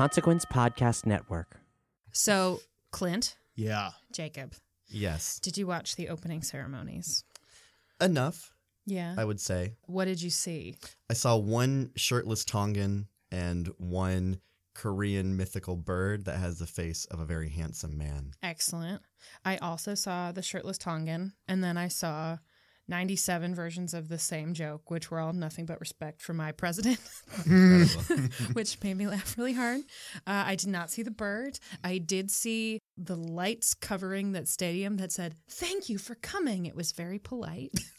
Consequence Podcast Network. So, Clint, Yeah. Jacob, Yes. did you watch the opening ceremonies? Enough, Yeah. I would say. what did you see? I saw one shirtless Tongan and one Korean mythical bird that has the face of a very handsome man. Excellent. I also saw the shirtless Tongan, and then I saw 97 versions of the same joke, which were all nothing but respect for my president, which made me laugh really hard. Uh, I did not see the bird. I did see the lights covering that stadium that said, Thank you for coming. It was very polite.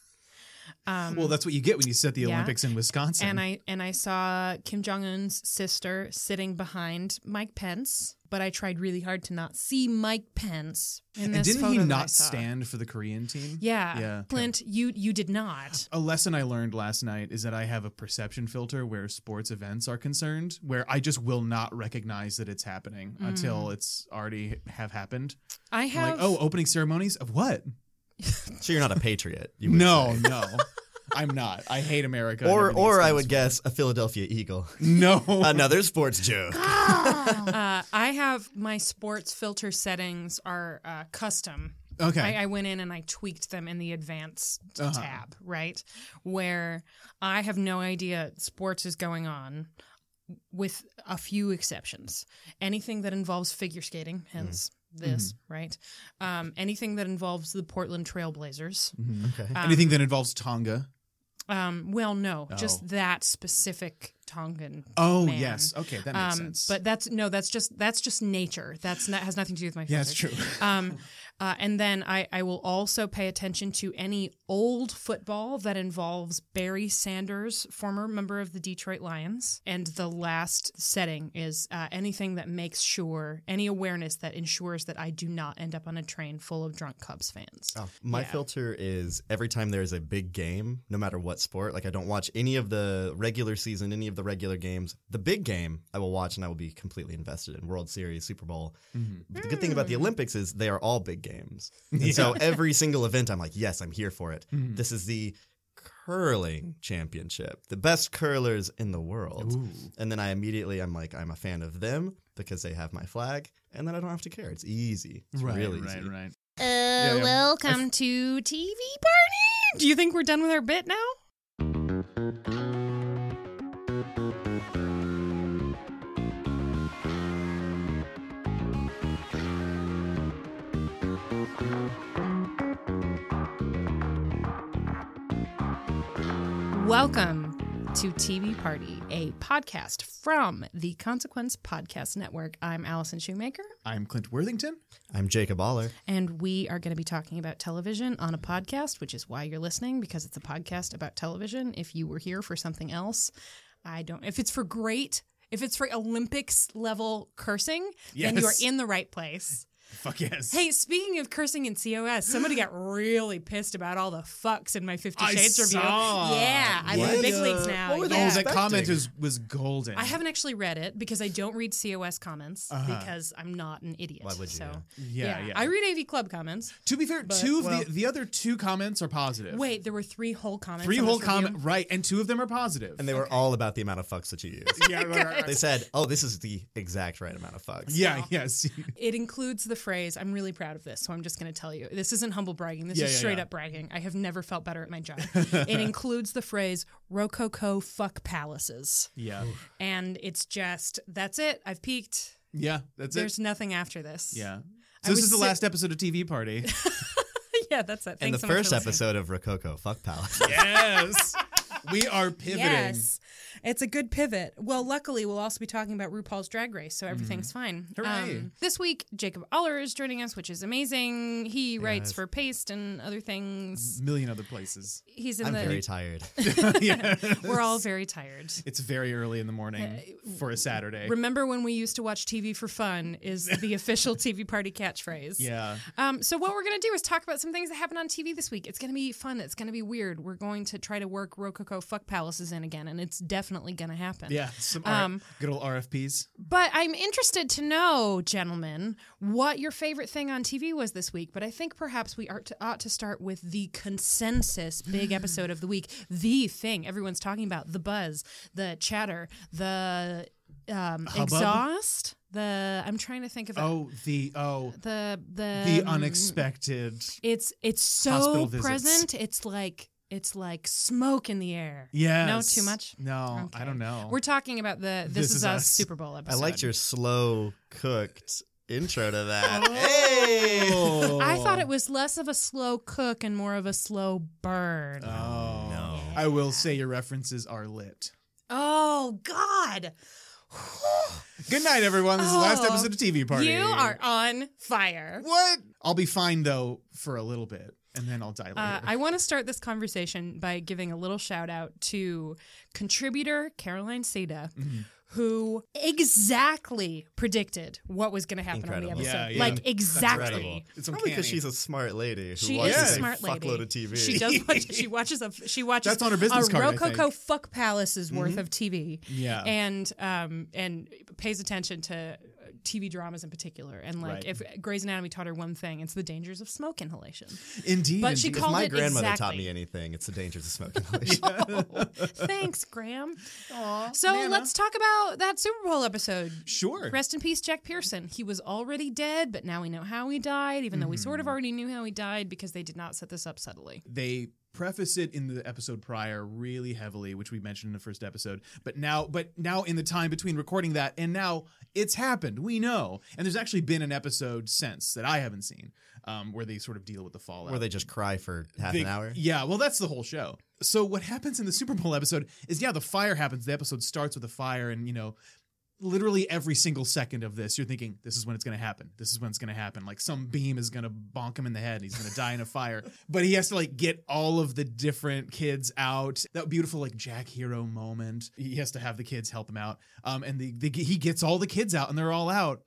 Um, Well, that's what you get when you set the Yeah. Olympics in Wisconsin. and I and I saw Kim Jong Un's sister sitting behind Mike Pence, but I tried really hard to not see Mike Pence in and didn't photo he not stand for the Korean team? Yeah, Yeah, okay. Clint, you you did not. A lesson I learned last night is that I have a perception filter where sports events are concerned, where I just will not recognize that it's happening Mm. until it's already have happened. I I'm have like, oh, opening ceremonies of what? so you're not a patriot. You No, say. no, I'm not. I hate America. Or, or I would for. guess a Philadelphia Eagle. no. Another sports joke. uh, I have my sports filter settings are uh, custom. okay. I, I went in and I tweaked them in the advanced Uh-huh. tab, right? Where I have no idea sports is going on, with a few exceptions. Anything that involves figure skating, hence this, right? Um, anything that involves the Portland Trailblazers. Okay. Um, Anything that involves Tonga. Um, well, no, Oh. just that specific Tongan. Oh man. yes. Okay, that makes Um, sense. but that's no, that's just that's just nature. That's not has nothing to do with my. yeah, it's filters. true. Um, uh, and then I, I will also pay attention to any old football that involves Barry Sanders, former member of the Detroit Lions. And the last setting is uh, anything that makes sure, any awareness that ensures that I do not end up on a train full of drunk Cubs fans. Oh, my Yeah. filter is every time there's a big game, no matter what sport. Like I don't watch any of the regular season, any of the regular games. The big game I will watch and I will be completely invested in World Series, Super Bowl. Mhm. But the good thing about the Olympics is they are all big games. And so every single event I'm like, yes, I'm here for it. Mhm. This is the curling championship. The best curlers in the world. Ooh. And then I immediately I'm like, I'm a fan of them because they have my flag, and then I don't have to care. It's easy. It's right, really right, easy. right. Uh, yeah. welcome to TV Party. Do you think we're done with our bit now? Welcome to TV Party, a podcast from the Consequence Podcast Network. I'm Allison Shoemaker. I'm Clint Worthington. I'm Jacob Oller. And we are going to be talking about television on a podcast, which is why you're listening, because it's a podcast about television. If you were here for something else, I don't. If it's for great, if it's for Olympics level cursing, then you are in the right place. Fuck yes. Hey, speaking of cursing in COS, somebody got really pissed about all the fucks in my Fifty I Shades review. saw. Yeah, I'm in the big leagues now. what were they yeah. Oh, that comment was was golden. I haven't actually read it because I don't read COS comments Uh-huh. because I'm not an idiot. Why would you? So Yeah, yeah. I read AV Club comments. to be fair, but- two of well- the the other two comments are positive. Wait, there were three whole comments. three whole this review? comment right, and two of them are positive. And they were all about the amount of fucks that you used. yeah, right, right, they said, "Oh, this is the exact right amount of fucks." yeah, yes. It includes the phrase, I'm really proud of this, so I'm just going to tell you. This isn't humble bragging. This Yeah, is yeah, straight yeah. up bragging. I have never felt better at my job. it includes the phrase, Rococo fuck palaces. yeah, And it's just, that's it. I've peaked. yeah. That's There's it. There's nothing after this. Yeah. I So this is the sit- last episode of TV Party. yeah, that's it. And the so much for first episode of Rococo, fuck Palace. yes, we are pivoting. Yes, it's a good pivot. Well, luckily, we'll also be talking about RuPaul's Drag Race, so everything's fine. Mm-hmm. Um, this week, Jacob Oller is joining us, which is amazing. He writes Yes. for Paste and other things. million other places. He's in I'm the. very tired. yeah, we're all very tired. It's very early in the morning for a Saturday. Remember when we used to watch TV for fun? Is the official TV party catchphrase. yeah. Um, so what we're gonna do is talk about some things that happened on TV this week. It's gonna be fun. It's gonna be weird. We're going to try to work Rococo fuck palaces in again, and it's definitely gonna happen. Yeah. Some R- Um, good old RFPs. But I'm interested to know, gentlemen, what your favorite thing on TV was this week. But I think perhaps we ought to, ought to start with the consensus big episode of the week, the thing everyone's talking about, the buzz, the chatter, the um, exhaust. The I'm trying to think of it. Oh, the oh, the the the um, unexpected. It's it's so present. It's like it's like smoke in the air. Yeah. No, too much. No, Okay. I don't know. We're talking about the This, Is, Us, Super Bowl episode. I liked your slow cooked intro to that. Oh. I thought it was less of a slow cook and more of a slow burn. Oh, oh No. I will say your references are lit. oh God. Good night, everyone. This is the last Oh, episode of TV Party. You are on fire. what? I'll be fine though for a little bit, and then I'll die later. Uh, I want to start this conversation by giving a little shout out to contributor Caroline Siede, Mm-hmm. who exactly predicted what was going to happen Incredible. on the episode. Yeah, yeah. like exactly. Incredible. It's Probably because she's a smart lady who She watches is a Yeah. smart lady. fuckload of TV. She does. Watch, she watches a. She watches. That's on her business a card, I Rococo think. Mm-hmm. worth of TV. Yeah. and um and pays attention to TV dramas in particular. And like, Right. if Grey's Anatomy taught her one thing, it's the dangers of smoke inhalation. Indeed. But she indeed. if called my it grandmother taught me anything, it's the dangers of smoking inhalation. Thanks, Graham. Aw, So Nana. let's talk about that Super Bowl episode. Sure. Rest in peace, Jack Pearson. He was already dead, but now we know how he died, even though we sort Mm-hmm. of already knew how he died because they did not set this up subtly. they preface it in the episode prior really heavily which we mentioned in the first episode but now but now in the time between recording that and now it's happened. We know. And there's actually been an episode since that i haven't seen um, where they sort of deal with the fallout. Where they just cry for half They- an hour. yeah well that's the whole show. So what happens in the super bowl episode is yeah the fire happens. The episode starts with a fire and you know literally every single second of this, you're thinking, this is when it's going to happen. This is when it's going to happen. Like some beam is going to bonk him in the head. And He's going to die in a fire. But he has to like get all of the different kids out. That beautiful like Jack Hero moment. He has to have the kids help him out. Um, and the, the he gets all the kids out and they're all out.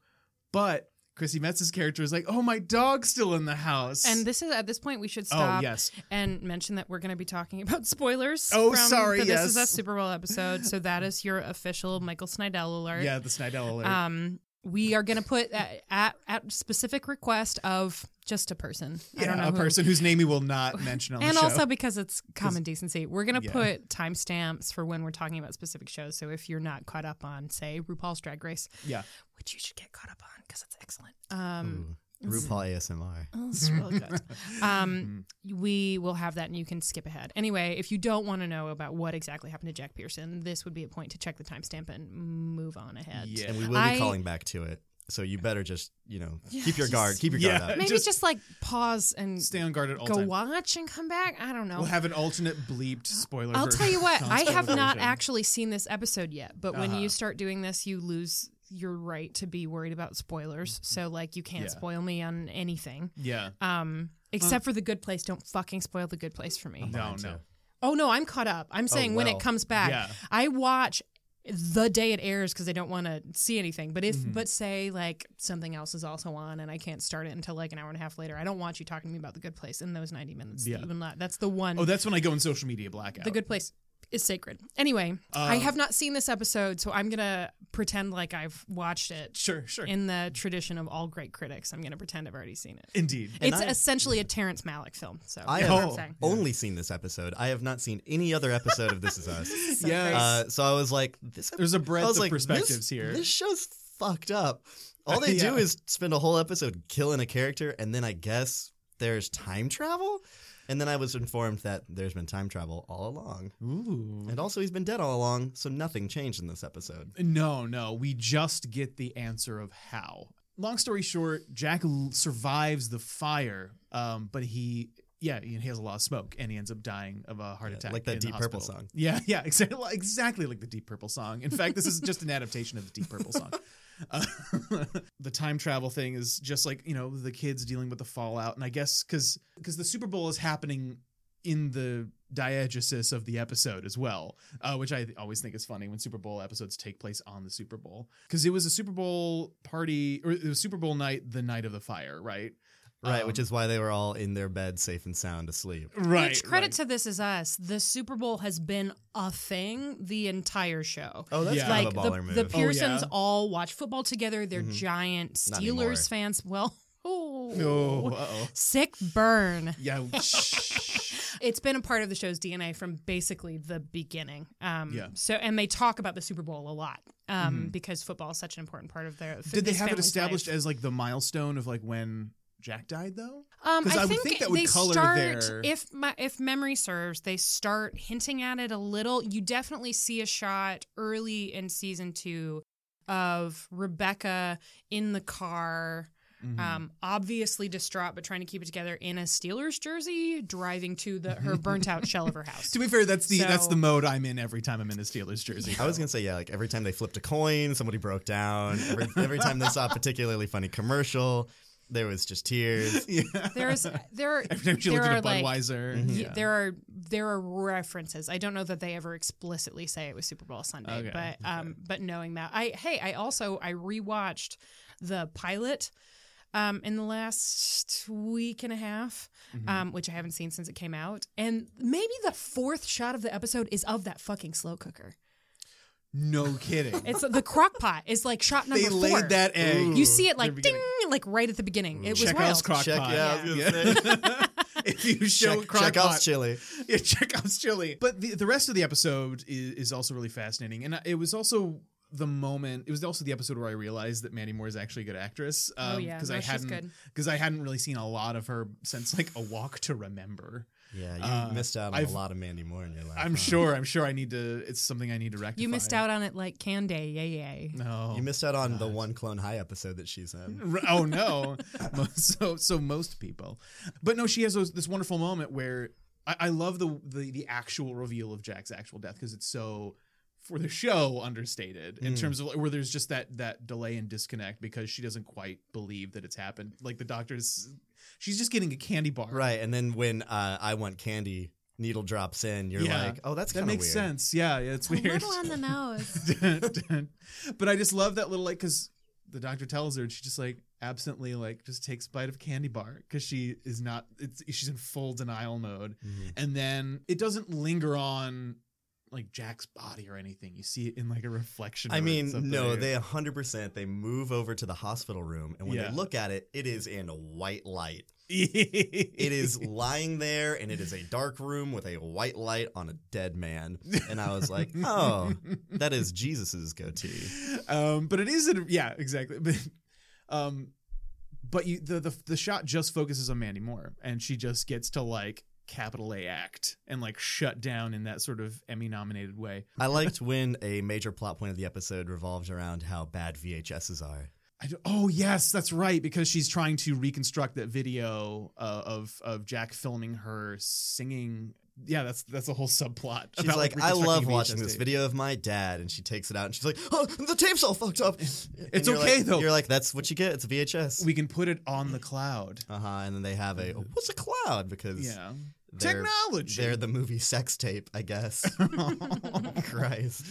But Chrissy Metz's character is like, oh, my dog's still in the house. And this is at this point we should stop oh yes, and mention that we're going to be talking about spoilers. Oh, sorry, the This is a Super Bowl episode. So that is your official Michael Snydell alert. yeah, the Snydell alert. Um, we are going to put at, at at specific request of just a person. I yeah, don't know a who. person whose name we will not mention on and the show. also because it's common decency, we're going to Yeah. put timestamps for when we're talking about specific shows. So if you're not caught up on, say, RuPaul's Drag Race, yeah, which you should get caught up on because it's excellent. Um, Ooh, RuPaul ASMR. Oh, it's really good. Um, we will have that, and you can skip ahead. Anyway, if you don't want to know about what exactly happened to Jack Pearson, this would be a point to check the timestamp and move on ahead. Yeah. And we will be I- calling back to it. So you better just, you know, Yeah, keep your just- guard. Keep your Yeah. guard up. Maybe Just- just, like pause and stay on guard at all go times. watch and come back. I don't know. We'll have an alternate bleeped spoiler. I'll tell you what, I non-spoiler have not version. actually seen this episode yet, but when Uh-huh. you start doing this, you lose your right to be worried about spoilers. So like you can't Yeah. spoil me on anything. Yeah. Um except for the good place. Don't fucking spoil the good place for me. No, Mine no. too. Oh no, I'm caught up. I'm saying when well, it comes back. yeah. I watch the day it airs because I don't want to see anything. But if Mm-hmm. but say like something else is also on and I can't start it until like an hour and a half later, I don't want you talking to me about the good place in those 90 minutes. Yeah. Even that. That's the one. Oh, that's when I go in social media blackout. the good place is sacred. Anyway, I Uh, have not seen this episode, so I'm gonna pretend like I've watched it. Sure, sure. In the tradition of all great critics, I'm gonna pretend I've already seen it. Indeed. And it's I- essentially a Terrence Malick film. So I have what I'm saying. only seen this episode. I have not seen any other episode of This Is Us. So Yes. Uh, so I was like, this. There's a breadth of like, perspectives this, here. This show's fucked up. All they do is spend a whole episode killing a character, and then I guess there's time travel. And then I was informed that there's been time travel all along, Ooh. and also he's been dead all along, so nothing changed in this episode. No, no. We just get the answer of how. Long story short, Jack survives the fire, um, but he. Yeah, he has a lot of smoke, and he ends up dying of a heart Yeah, attack. like that Deep Purple song. Yeah, yeah, exactly, exactly like the Deep Purple song. In fact, this is just an adaptation of the Deep Purple song. Uh, the time travel thing is just like you know the kids dealing with the fallout, and I guess because because the Super Bowl is happening in the diegesis of the episode as well, uh, which I always think is funny when Super Bowl episodes take place on the Super Bowl because it was a Super Bowl party or it was Super Bowl night, the night of the fire, right? Right, Um, which is why they were all in their bed, safe and sound, asleep. right. Which credit right. to this is us. The Super Bowl has been a thing the entire show. Oh, that's Yeah. kind like of a the, move. the Pearsons yeah? all watch football together. They're Mhm. giant Steelers fans. Well, oh, Oh, sick burn. Yeah. It's been a part of the show's DNA from basically the beginning. Um, Yeah. So, and they talk about the Super Bowl a lot. um, because football is such an important part of their. Mm-hmm. Did they have it established life. as like the milestone of like when Jack died though? Um, 'Cause I, I think, think that would they color start their- if my, if memory serves, they start hinting at it a little. You definitely see a shot early in season two of Rebecca in the car. Mm-hmm. Um, obviously distraught, but trying to keep it together in a Steelers jersey, driving to the her burnt out shell of her house. To be fair, that's the that's the mode I'm in every time I'm in a Steelers jersey. I was gonna say yeah, like every time they flipped a coin, somebody broke down. Every, every time they saw a particularly funny commercial, there was just tears. yeah. There's there Every time she there looked are at a like Budweiser. y- yeah. there are there are references. I don't know that they ever explicitly say it was Super Bowl Sunday, Okay, but um, but knowing that, I hey, I also I rewatched the pilot. Um, in the last week and a half, Mm-hmm. um, which I haven't seen since it came out, and maybe the fourth shot of the episode is of that fucking slow cooker. No kidding. It's the crock pot is like shot number they four. laid that egg. You see it like ding, like right at the beginning. It was Chekhov's wild. crock Check, pot. yeah, I was gonna Yeah. if you show Check, crock check pot, out chili. yeah, Chekhov's chili. But the the rest of the episode is, is also really fascinating, and uh, it was also the moment. It was also the episode where I realized that Mandy Moore is actually a good actress. Oh, um, yeah. because No, I hadn't because I hadn't really seen a lot of her since like A Walk to Remember. Yeah, you Uh, missed out on I've- a lot of Mandy Moore in your life. I'm huh? sure. I'm sure I need to. It's something I need to rectify. You missed out on it like Canday, yay yay. No, You missed out on the one Clone High episode that she's in. Oh no so so most people but no she has those, this wonderful moment where i, I love the, the the actual reveal of jack's actual death because it's so for the show understated in Mm. terms of where there's just that that delay and disconnect because she doesn't quite believe that it's happened like the doctor's she's just getting a candy bar Right, and then when uh, I want candy needle drops in, you're Yeah. like, oh, that's that kind of makes weird. sense yeah, yeah it's weird the nose. but I just love that little like because the doctor tells her and she just like absently like just takes a bite of candy bar because she is not it's she's in full denial mode Mhm. and then it doesn't linger on like Jack's body or anything you see it in like a reflection I mean, no, they 100% they move over to the hospital room, and when Yeah. they look at it, it is in a white light. it It is lying there, and it is a dark room with a white light on a dead man. And I was like, oh, that is Jesus's goatee. um but it is a, yeah exactly but um but you the, the the shot just focuses on Mandy Moore and she just gets to like capital A act and like shut down in that sort of Emmy nominated way. I liked when a major plot point of the episode revolves around how bad VHSs are. Oh yes, that's right because she's trying to reconstruct that video uh, of of Jack filming her singing. Yeah, that's that's a whole subplot. She's about, like, I love watching this video of my dad, and she takes it out, and she's like, oh, the tape's all fucked up. It's okay, like- though. You're like, that's what you get. It's a VHS. We can put it on the cloud. Uh huh. And then they have a what's a cloud because Yeah, they're, technology. They're the movie sex tape, I guess. Christ,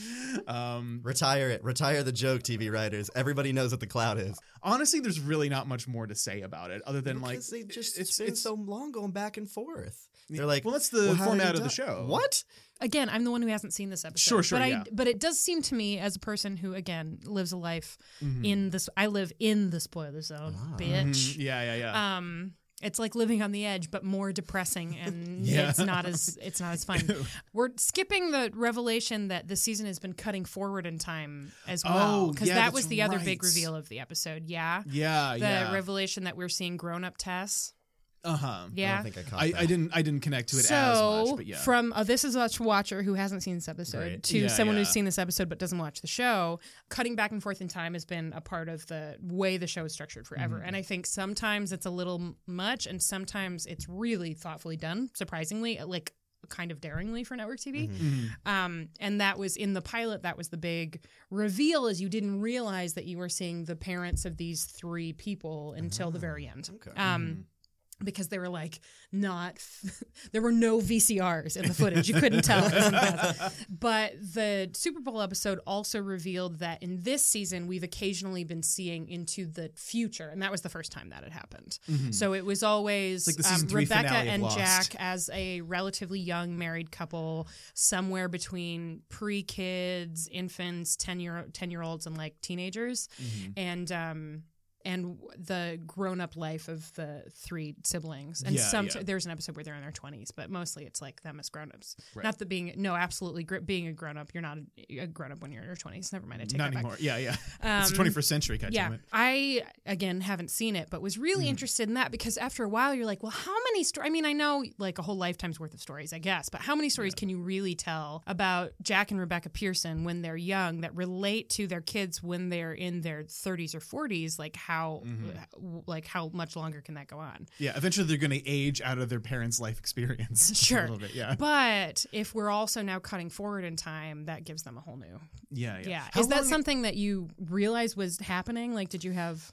um, retire it. Retire the joke, TV writers. Everybody knows what the cloud is. honestly, there's really not much more to say about it other than like Because they just it's spend it's so long going back and forth. They're like, well, that's the "Well, format of the show. What? Again, I'm the one who hasn't seen this episode. Sure, sure, But yeah. I but it does seem to me as a person who again lives a life Mhm. in this I live in the spoiler zone, Ah. bitch. Mhm. Yeah, yeah, yeah. Um it's like living on the edge, but more depressing, and Yeah. it's not as it's not as fun. We're skipping the revelation that the season has been cutting forward in time as oh, well, Oh, because yeah, that was the other big reveal of the episode. Yeah, yeah, the yeah. revelation that we're seeing grown up Tess. Uh huh. I Yeah, don't think I caught I, that. I didn't I didn't connect to it so as much, but yeah. from a this is a watcher who hasn't seen this episode Right. to Yeah, someone yeah. who's seen this episode but doesn't watch the show cutting back and forth in time has been a part of the way the show is structured forever Mm-hmm. and i think sometimes it's a little m- much and sometimes it's really thoughtfully done surprisingly like kind of daringly for network tv Mhm. um, and that was in the pilot that was the big reveal is you didn't realize that you were seeing the parents of these three people until the very end Okay. um, because they were like not there were no VCRs in the footage you couldn't tell it was in the past. but the Super Bowl episode also revealed that in this season we've occasionally been seeing into the future and that was the first time that had happened Mhm. so it was always like um, Rebecca and Lost. Jack as a relatively young married couple somewhere between pre-kids infants 10 year 10 year olds and like teenagers Mhm. and um and the grown-up life of the three siblings. And Yeah, some yeah. there's an episode where they're in their 20s, but mostly it's like them as grown-ups. Right. Not that being no, absolutely gr- being a grown-up, you're not a, a grown-up when you're in your 20s. Never mind, I take Not anymore. back. Yeah, yeah. Um, it's the 21st century. God yeah, it. I again haven't seen it, but was really Mm-hmm. interested in that because after a while you're like, well, how many stories? I mean, I know like a whole lifetime's worth of stories, I guess, but how many stories can you really tell about Jack and Rebecca Pearson when they're young that relate to their kids when they're in their 30s or 40s? Like how, Mm-hmm. like how much longer can that go on? Yeah, eventually they're going to age out of their parents' life experience. Sure. a little bit. Yeah, But if we're also now cutting forward in time, that gives them a whole new. yeah, yeah. Yeah. How Is that long- something that you realized was happening? Like, did you have?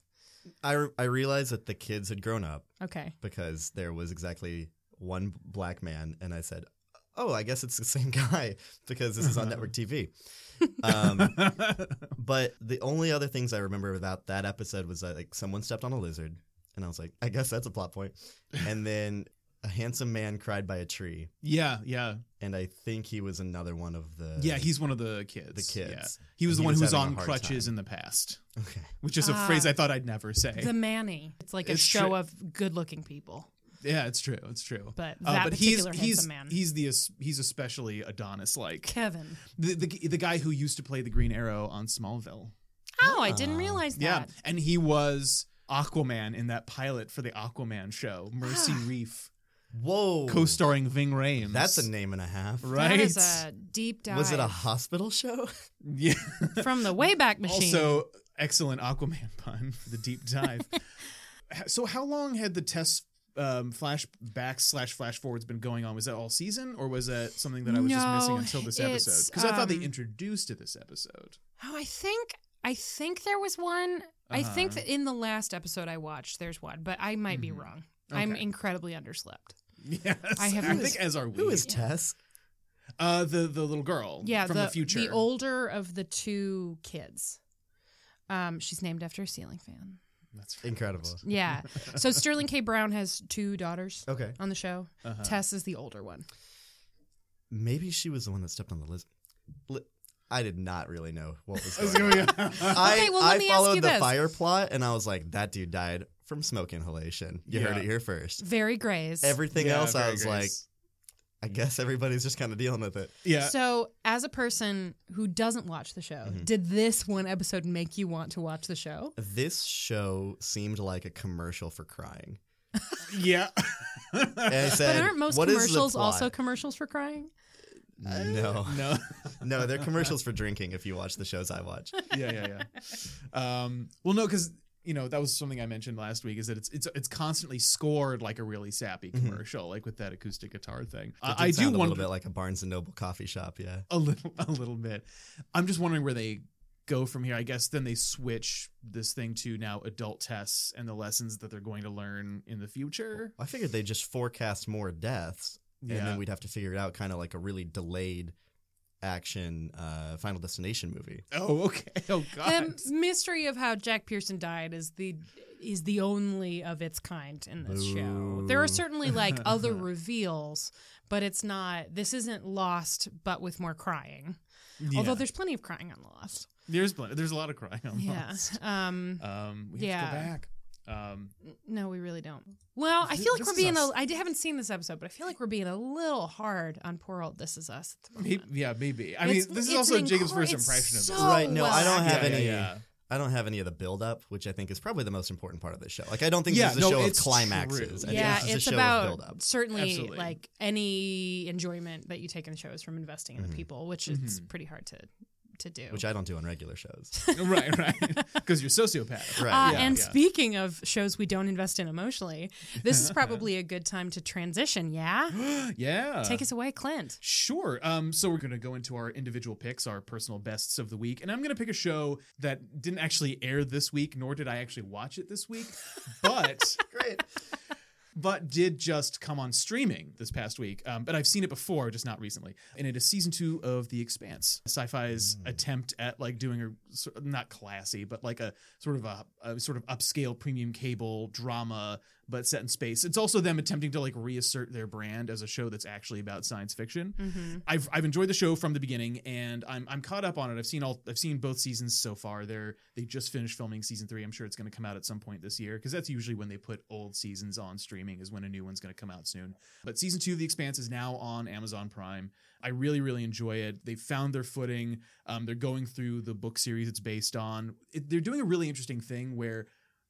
I, I realized that the kids had grown up Okay. because there was exactly one black man, and I said, "Oh, I guess it's the same guy because this is on network TV." Um, but the only other things I remember about that episode was that like someone stepped on a lizard, and I was like, "I guess that's a plot point." And then a handsome man cried by a tree, Yeah, yeah, and I think he was another one of the yeah. He's one of the kids. the Yeah. kids. He was And the one he who was was on crutches time. in the past, okay. which is a Ah. phrase I thought I'd never say. The Manny. It's like a It's show true. of good-looking people. Yeah, it's true. It's true. But Uh, that but he's particular he's handsome man. he's the he's especially Adonis like Kevin. the, the the guy who used to play the Green Arrow on Smallville. Oh, I didn't realize that. Yeah, and he was Aquaman in that pilot for the Aquaman show, Mercy Reef, Whoa, co-starring Ving Rhames. That's a name and a half. right. That is a deep dive. Was it a hospital show? yeah. from the Wayback Machine? Also, excellent Aquaman pun for the deep dive. so, how long had the Tess um, flashbacks slash flash forwards been going on? Was that all season, or was that something that I was just missing until this episode? Because I thought they um, introduced to this episode. oh, I think I think there was one. I think Uh-huh. that in the last episode I watched, there's one, but I might be wrong. I'm Mm-hmm. Incredibly underslept. Yes, I have- I think as are we. Who is Tess? uh, the the little girl? Yeah, from the, future. the older of the two kids. Um, she's named after a ceiling fan. That's right. Incredible. Yeah. so Sterling K. Brown has two daughters Okay. on the show. Uh-huh. Tess is the older one. Maybe she was the one that stepped on the list. Li- I did not really know what was going on. I, Okay, well, let I me ask followed you the this. fire plot and I was like, that dude died from smoke inhalation. You heard it here first. Very Grey's. Everything Yeah, else, I was grace. like, I guess everybody's just kind of dealing with it. yeah. So, as a person who doesn't watch the show, Mm-hmm. did this one episode make you want to watch the show? This show seemed like a commercial for crying. yeah. And I said, But aren't most "What is commercials also commercials for crying? No, no. no, they're commercials for drinking. If you watch the shows I watch, yeah, yeah, yeah. Um, well, no, because you know that was something I mentioned last week. Is that it's it's it's constantly scored like a really sappy commercial, like with that acoustic guitar thing. Mm-hmm. I, do sound a wonder little bit like a Barnes and Noble coffee shop. Yeah, a little a little bit. I'm just wondering where they go from here. I guess then they switch this thing to now adult tests and the lessons that they're going to learn in the future. I figured they just forecast more deaths, yeah. and then we'd have to figure it out, kind of like a really delayed action uh, Final Destination movie. Oh, okay. Oh God. The mystery of how Jack Pearson died is the is the only of its kind in this show. There are certainly like other reveals, but it's not. This isn't Lost, but with more crying. Yeah. Although there's plenty of crying on Lost. there's plenty, there's a lot of crying on Yeah. Lost. Um. Um, we have Yeah. to go back. Um, No, we really don't. Well, I feel like we're being. Us- A, I d- haven't seen this episode, but I feel like we're being a little hard on poor old This Is Us. At the maybe, yeah, maybe. I mean, this is also an Jacob's first it's impression of this. Right, no, I don't have Yeah, yeah, any. yeah. I don't have any of the buildup, which I think is probably the most important part of this show. Like, I don't think Yeah, this is a no, show of it's climaxes. true. I yeah, think this is it's a show about of build certainly Absolutely. like any enjoyment that you take in the show is from investing in the people, which is pretty hard to to do. Which I don't do on regular shows. right, right. Because you're sociopath. Right. Uh, yeah, and yeah. speaking of shows we don't invest in emotionally, this is probably a good time to transition. Yeah, yeah. take us away, Clint. Sure. Um, so we're going to go into our individual picks, our personal bests of the week, and I'm going to pick a show that didn't actually air this week, nor did I actually watch it this week, but Great. But did just come on streaming this past week. Um, but I've seen it before, just not recently. And it is season two of The Expanse, Syfy's attempt at like doing a not classy, but like a sort of a, a sort of upscale premium cable drama but set in space. It's also them attempting to like reassert their brand as a show that's actually about science fiction. Mm-hmm. I've I've enjoyed the show from the beginning, and I'm I'm caught up on it. I've seen all I've seen both seasons so far. They're they just finished filming season three. I'm sure it's going to come out at some point this year because that's usually when they put old seasons on streaming is when a new one's going to come out soon. But season two of The Expanse is now on Amazon Prime. I really really enjoy it. They found their footing. Um, they're going through the book series it's based on. It, they're doing a really interesting thing where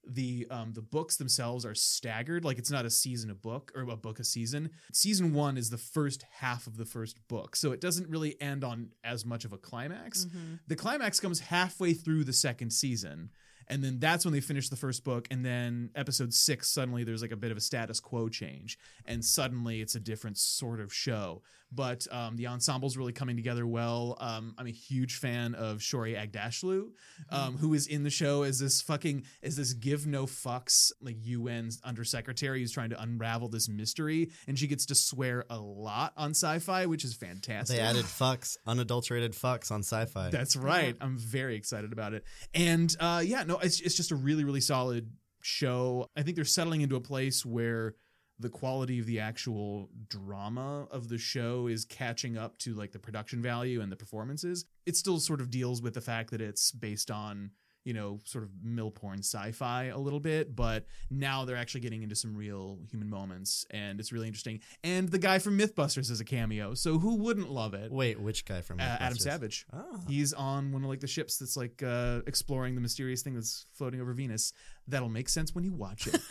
the um the books themselves are staggered. Like it's not a season a book or a book a season. Season one is the first half of the first book so it doesn't really end on as much of a climax. Mm-hmm. the climax comes halfway through the second season and then that's when they finish the first book and then episode six suddenly there's like a bit of a status quo change and suddenly it's a different sort of show but um, the ensemble's really coming together well um, i'm a huge fan of Shohreh Aghdashloo um, who is in the show as this fucking as this give no fucks like un undersecretary who's trying to unravel this mystery and she gets to swear a lot on Syfy which is fantastic They added fucks, unadulterated fucks on Syfy. that's right. I'm very excited about it. And uh, yeah, no, it's it's just a really really solid show. I think they're settling into a place where the quality of the actual drama of the show is catching up to like the production value and the performances. It still sort of deals with the fact that it's based on you know sort of mill porn sci-fi a little bit but now they're actually getting into some real human moments and it's really interesting and the guy from mythbusters is a cameo so who wouldn't love it Wait, which guy from uh, Adam Savage. Oh. He's on one of like the ships that's like uh, exploring the mysterious thing that's floating over Venus. That'll make sense when you watch it.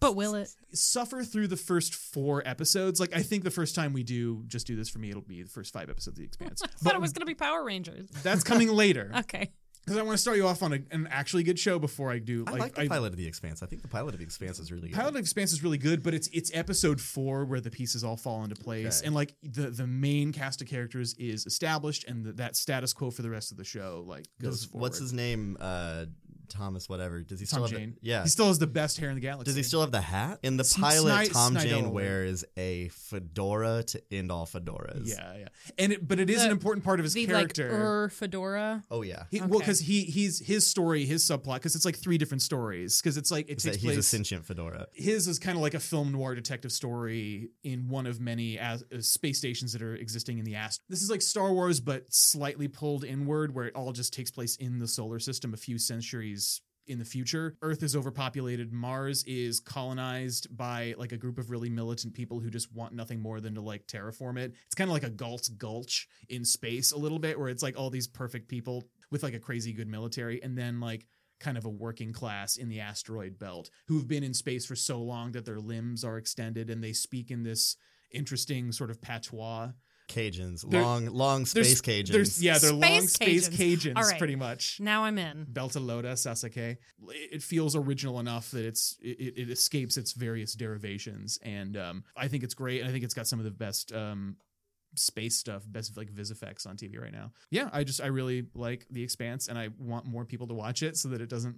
But will it? Suffer through the first four episodes. Like I think the first time we do just do this for me, it'll be the first five episodes of The Expanse. I thought it was going to be Power Rangers. That's coming later Okay. Because I want to start you off on a, an actually good show before I do. I like the pilot of the Expanse. I think the pilot of the Expanse is really good. Pilot of the Expanse is really good, but it's it's episode four where the pieces all fall into place, Okay. and like the the main cast of characters is established, and the, that status quo for the rest of the show like goes Does, forward. what's his name? Uh, Thomas, whatever. Does he Tom still have Jane? The, yeah. he still has the best hair in the galaxy. Does he still have the hat? In the Sn- pilot, Sni- Tom Snidola. Jane wears a fedora to end all fedoras. Yeah, yeah, and it, but it is an important part of his The character. like er fedora. Oh yeah. He, Well, because he he's his story, his subplot, because it's like three different stories. Because it's like it Is that takes he's a sentient fedora. his is kind of like a film noir detective story in one of many as, uh, space stations that are existing in the ast. This is like Star Wars, but slightly pulled inward, where it all just takes place in the solar system a few centuries in the future. Earth is overpopulated. Mars is colonized by like a group of really militant people who just want nothing more than to like terraform it. It's kind of like a Galt's Gulch in space a little bit, where it's like all these perfect people with like a crazy good military, and then like kind of a working class in the asteroid belt who've been in space for so long that their limbs are extended and they speak in this interesting sort of patois. Cajuns, There- long, long There's- space Cajuns. There's, yeah, they're long Space space Cajuns. Cajuns, All right. pretty much. Now I'm in. Beltalowda, Sasuke. It feels original enough that it's it, it escapes its various derivations, and um, I think it's great. And I think it's got some of the best um, space stuff, best like vis effects on TV right now. Yeah, I just I really like The Expanse, and I want more people to watch it so that it doesn't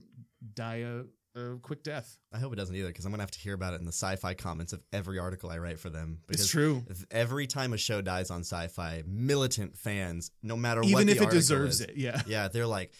die a, a quick death. I hope it doesn't either because I'm gonna have to hear about it in the Syfy comments of every article I write for them. Because It's true. Every time a show dies on Syfy, militant fans, no matter what, Even the if it deserves is, it, yeah. yeah, they're like,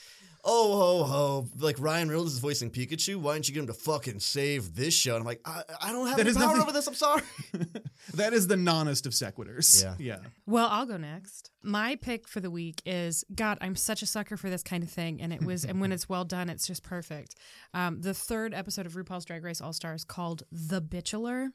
"Oh ho ho!" Like Ryan Reynolds is voicing Pikachu. Why didn't you get him to fucking save this show? And I'm like, I, I don't have That any is power nothing- over this. I'm sorry. that is the nonest of sequiturs. Yeah. Yeah. Well, I'll go next. My pick for the week is God. I'm such a sucker for this kind of thing, and it was, and when it's well done, it's just perfect. Um, the third episode of RuPaul's Drag Race All Stars called "The Bitchelor."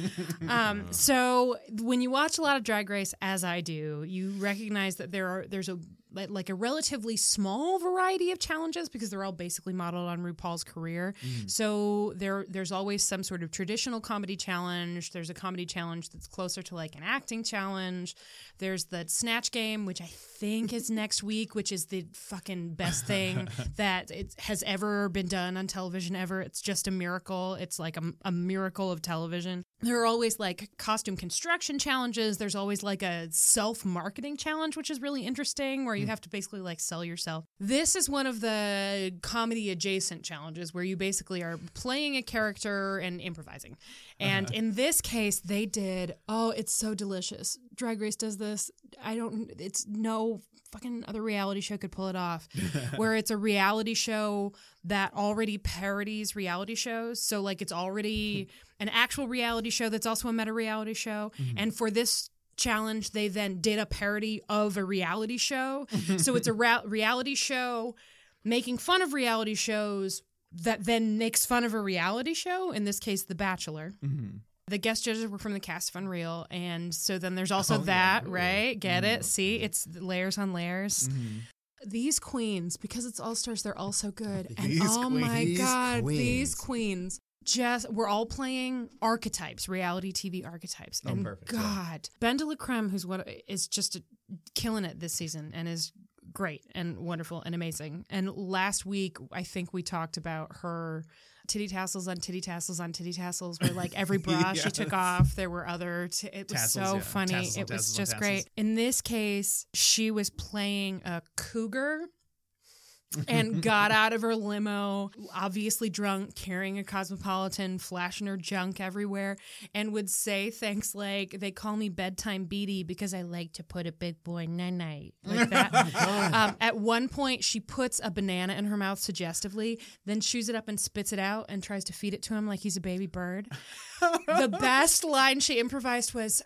um, so when you watch a lot of Drag Race, as I do, you recognize that there are there's a like- like a relatively small variety of challenges because they're all basically modeled on RuPaul's career. Mm-hmm. So there there's always some sort of traditional comedy challenge. There's a comedy challenge that's closer to like an acting challenge. There's the snatch game, which I think is next week, which is the fucking best thing that it has ever been done on television ever. It's just a miracle. It's like a, a miracle of television. There are always like costume construction challenges. There's always like a self marketing challenge, which is really interesting, where you you have to basically like sell yourself. This is one of the comedy adjacent challenges where you basically are playing a character and improvising. And uh-huh. in this case, they did, oh, it's so delicious. Drag Race does this. I don't, it's no fucking other reality show could pull it off. where it's a reality show that already parodies reality shows. So, like, it's already hmm. an actual reality show that's also a meta reality show. Mm-hmm. And for this challenge, they then did a parody of a reality show. so, it's a ra- reality show making fun of reality shows that then makes fun of a reality show, in this case, The Bachelor. Mhm. The guest judges were from the cast of Unreal. And so then there's also Oh, that, Ooh. right? Get Mm, it? See, it's layers on layers. Mhm. These queens, because it's all stars, they're all so good. And These oh my queens. god, these queens. Just we're all playing archetypes, reality TV archetypes. Oh, and perfect, yeah. God, Ben de la Creme, who's what is just a, killing it this season and is great and wonderful and amazing. And last week, I think we talked about her titty tassels on titty tassels on titty tassels, where like every bra she took off, there were other. T- it was Tassels, so yeah. funny. Tassels it was tassels just great. In this case, she was playing a cougar and got out of her limo, obviously drunk, carrying a cosmopolitan, flashing her junk everywhere, and would say things like, They call me bedtime beady because I like to put a big boy night night. Like that. um, at one point, she puts a banana in her mouth suggestively, then chews it up and spits it out and tries to feed it to him like he's a baby bird. the best line she improvised was,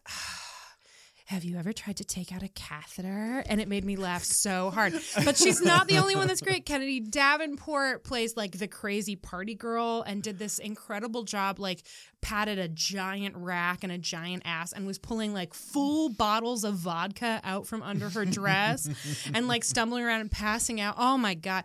have you ever tried to take out a catheter? And it made me laugh so hard. But she's not the only one that's great. Kennedy Davenport plays like the crazy party girl and did this incredible job, like patted a giant rack and a giant ass and was pulling like full bottles of vodka out from under her dress and like stumbling around and passing out. Oh my God.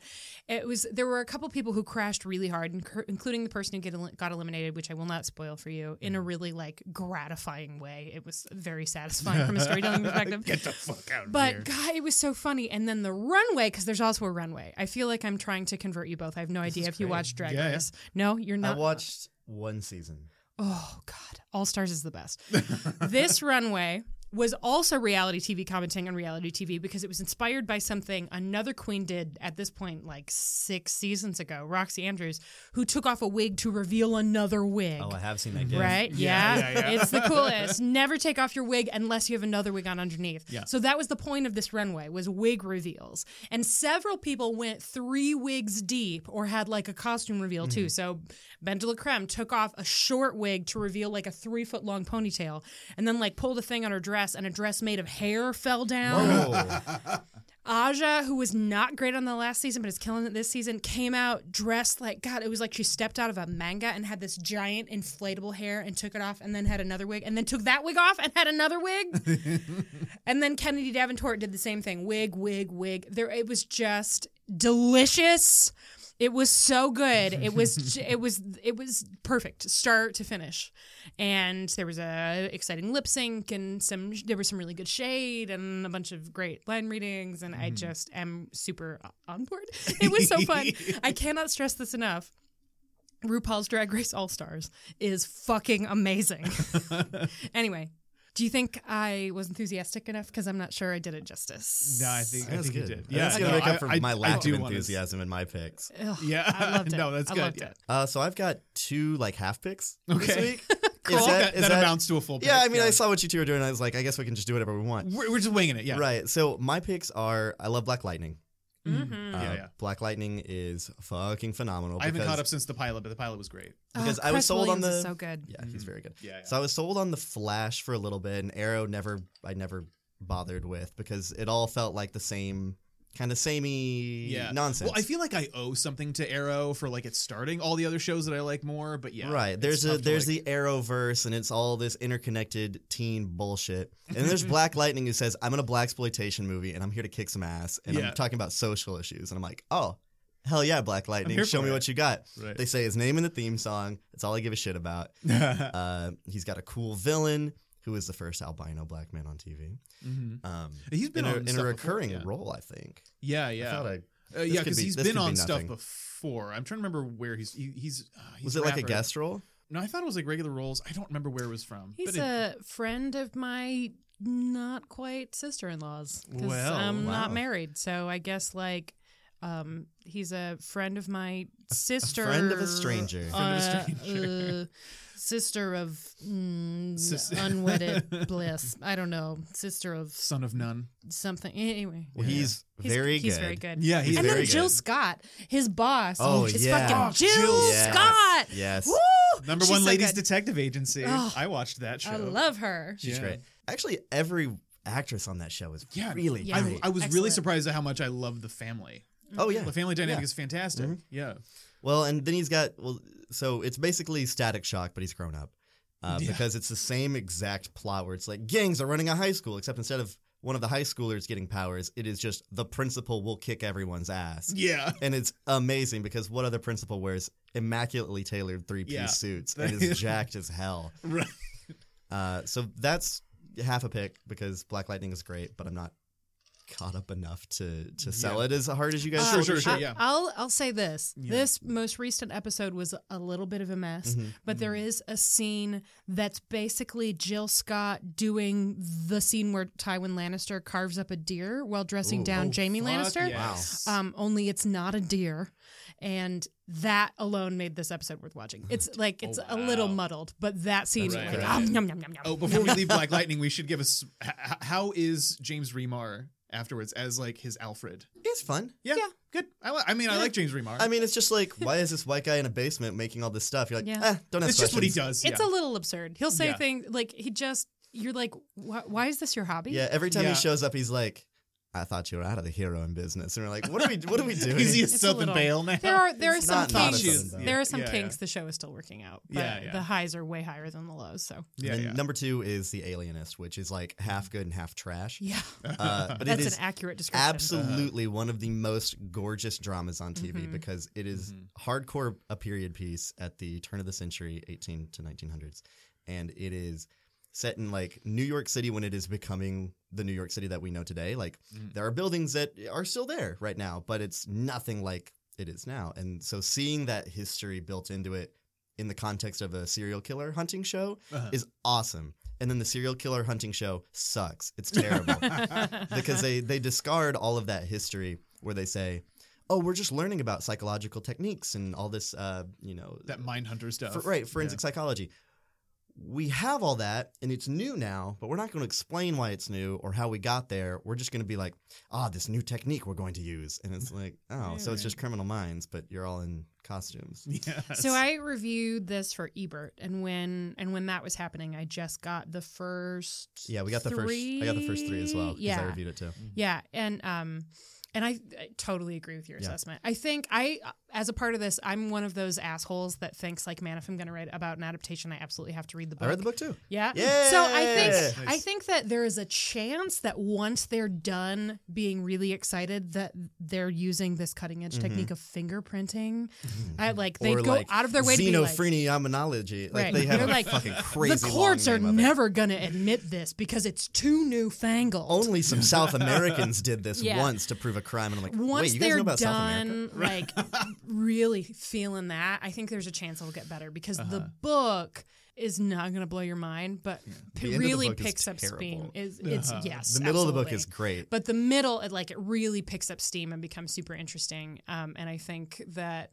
It was, there were a couple people who crashed really hard, including the person who got eliminated, which I will not spoil for you, in a mm. really like gratifying way. It was very satisfying from a storytelling perspective. Get the fuck out of But here. God, it was so funny. And then the runway, because there's also a runway. I feel like I'm trying to convert you both. I have no idea if you watched Drag Yeah, yeah. Race. No, you're not. I watched one season. Oh God, All Stars is the best. this runway was also reality TV commenting on reality TV because it was inspired by something another queen did at this point like six seasons ago, Roxxxy Andrews, who took off a wig to reveal another wig. Oh, I have seen that. gif. Right? Yeah, Yeah. yeah, yeah. It's the coolest. Never take off your wig unless you have another wig on underneath. Yeah. So that was the point of this runway was wig reveals. And several people went three wigs deep or had like a costume reveal Mm-hmm. too. So Ben de la Creme took off a short wig to reveal like a three foot long ponytail and then like pulled a thing on her dress and a dress made of hair fell down. Aja, who was not great on the last season but is killing it this season, came out dressed like God. It was like she stepped out of a manga and had this giant inflatable hair and took it off, and then had another wig, and then took that wig off and had another wig. and then Kennedy Davenport did the same thing: wig, wig, wig. There, it was just delicious. It was so good. It was it was it was perfect start to finish, and there was a exciting lip sync and some there was some really good shade and a bunch of great line readings, and I mm-hmm. just am super on board. It was so fun. I cannot stress this enough. RuPaul's Drag Race All Stars is fucking amazing. anyway, do you think I was enthusiastic enough? Because I'm not sure I did it justice. No, I think I that's think good. you did. Yeah, that's no, gonna make up for I- my lack of enthusiasm in my picks. Ugh, Yeah, I loved it. no, that's I good. loved yeah. it. Uh, so I've got two like half picks Okay. this week. Cool. Is that, is that amounts to a full. Yeah, I mean, I saw what you two were doing. I was like, I guess we can just do whatever we want. We're, we're just winging it. Yeah. Right. So my picks are I love Black Lightning. Mhm. Uh, Yeah, yeah. Black Lightning is fucking phenomenal. I haven't caught up since the pilot, but the pilot was great. because Oh, I was Cress sold on Williams is the- so good. Yeah, he's very good. Yeah, yeah. So I was sold on the Flash for a little bit, and Arrow never, I never bothered with because it all felt like the same kind of samey yeah. nonsense. Well, I feel like I owe something to Arrow for like it starting all the other shows that I like more, but yeah. right. There's a there's like- the Arrowverse, and it's all this interconnected teen bullshit. And then there's Black Lightning who says, "I'm in a black exploitation movie, and I'm here to kick some ass, and Yeah. I'm talking about social issues." And I'm like, "Oh, hell yeah, Black Lightning! Show me it." what you got." Right. They say his name in the theme song. That's all I give a shit about. Uh, he's got a cool villain who is the first albino black man on TV. Mhm. Um, He's been in a, on in stuff a before, recurring yeah. role, I think. Yeah, I yeah. thought I, Uh, yeah, because be- he's this been be on stuff before. I'm trying to remember where he's he, he's. Uh, he's was it like a guest role? No, I thought it was like regular roles. I don't remember where it was from. He's but it- a friend of my not quite sister-in-laws because Well, I'm not married. So I guess like um, he's a friend of my sister, friend of a stranger. Friend of a uh, stranger. uh, sister of mm, Sis- unwedded bliss. I don't know, sister of Son of none. something. Anyway, Well, he's, He's- very he's good. He's very good. Yeah, he's and very then Jill good. Scott, his boss. Oh, is yeah. fucking Oh, Jill Jill Scott. Yes. Woo! Number She's one so ladies good. detective agency. Oh, I watched that show. I love her. She's Yeah. great. Actually, every actress on that show is Yeah, really Yeah. I, great. I was really surprised at how much I love the family. Oh yeah. The family dynamic Yeah. is fantastic. Mhm. Yeah. Well, and then he's got well, so it's basically Static Shock, but he's grown up uh, Yeah. because it's the same exact plot where it's like gangs are running a high school, except instead of one of the high schoolers getting powers, it is just the principal will kick everyone's ass. Yeah. And it's amazing because what other principal wears immaculately tailored three piece Yeah. suits and is jacked as hell? Right. Uh, so that's half a pick because Black Lightning is great, but I'm not caught up enough to to sell Yeah. it as hard as you guys. Sure, sure, sure. I- yeah. I'll I'll say this. Yeah. This most recent episode was a little bit of a mess, Mhm. but there is a scene that's basically Jill Scott doing the scene where Tywin Lannister carves up a deer while dressing Ooh. down Oh, Jaime fuck Lannister. yes. Um, only it's not a deer, and that alone made this episode worth watching. It's like it's Oh, a little muddled, but that scene, Right, like, right. um, yum, yum, yum, yum, Oh, before we leave Black Lightning, we should give us h- h- how is James Remar afterwards as like his Alfred? It's fun. Yeah, Yeah. good. I, li- I mean, I like James Remar. I mean, it's just like, why is this white guy in a basement making all this stuff? You're like, Yeah. eh, don't ask it's just what he questions. does. It's yeah. a little absurd. He'll say Yeah. things like he just. You're like, why, why is this your hobby? Yeah, every time Yeah. he shows up, he's like, I thought you were out of the hero in business. And we're like, what are we, what are we doing? Is he a It's a Southern little- Bale now? There are there are It's some not not kinks. Southern There are some Yeah, kinks yeah. the show is still working out, but Yeah, yeah. the highs are way higher than the lows. So yeah, and yeah. number two is The Alienist, which is like half good and half trash. yeah, Uh, but that's is an accurate description. absolutely one of the most gorgeous dramas on TV Mhm. because it is Mhm. hardcore a period piece at the turn of the century, 18 to 1900s, and it is set in like New York City when it is becoming the New York City that we know today. Like Mhm. there are buildings that are still there right now, but it's nothing like it is now. And so seeing that history built into it in the context of a serial killer hunting show Uh-huh. is awesome. And then the serial killer hunting show sucks. It's terrible because they they discard all of that history where they say, "Oh, we're just learning about psychological techniques and all this, uh, you know, that mind hunter stuff. for, right forensic psychology." We have all that, and it's new now, but we're not going to explain why it's new or how we got there. We're just going to be like, "Ah, this new technique we're going to use," and it's like, "Oh, so it's just criminal minds, but you're all in costumes." Yes. So I reviewed this for Ebert, and when and when that was happening, I just got the first. Yeah, we got the first. I got the first three as well because Yeah, I reviewed it too. Yeah, and um, and I, I totally agree with your Yeah. assessment. I think I, as a part of this, I'm one of those assholes that thinks like, man, if I'm going to write about an adaptation, I absolutely have to read the book. I read the book too. Yeah. So I think Nice. I think that there is a chance that once they're done being really excited that they're using this cutting edge technique of fingerprinting. I like they Mm-hmm. or go like out of their way to be like. Like Right. they have They're a like, fucking crazy. the courts are name of it. never going to admit this because it's too newfangled. Only some South Americans did this Yeah. once to prove a crime, and I'm like, once wait, you guys know about South America? done, like really feeling that, I think there's a chance it'll get better because Uh-huh. the book is not going to blow your mind, but The it end of the really picks up steam. Is it's Uh-huh. yes, The middle of the book is great. but the middle it like it really picks up steam and becomes super interesting um, and i think that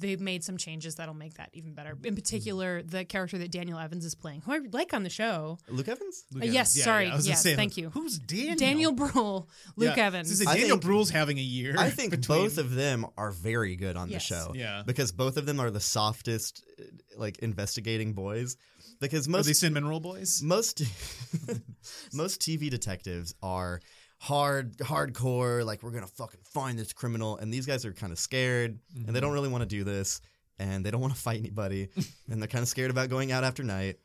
they've made some changes that'll make that even better in particular the character that daniel evans is playing who i like on the show Luke Evans. Luke Uh, yes, Evans. sorry, I yes, say, thank you. Who's Daniel? daniel brühl luke Yeah. evans I was say, Daniel think- Bruhl's having a year. I think between- both of them are very good on Yes. the show. Yeah. because both of them are the softest, uh, like investigating boys. Because Are most they Cinnamon Roll Boys? most most TV detectives are hard hardcore like we're gonna fucking find this criminal and these guys are kind of scared and Mm-hmm. they don't really want to do this and they don't want to fight anybody and they're kind of scared about going out after night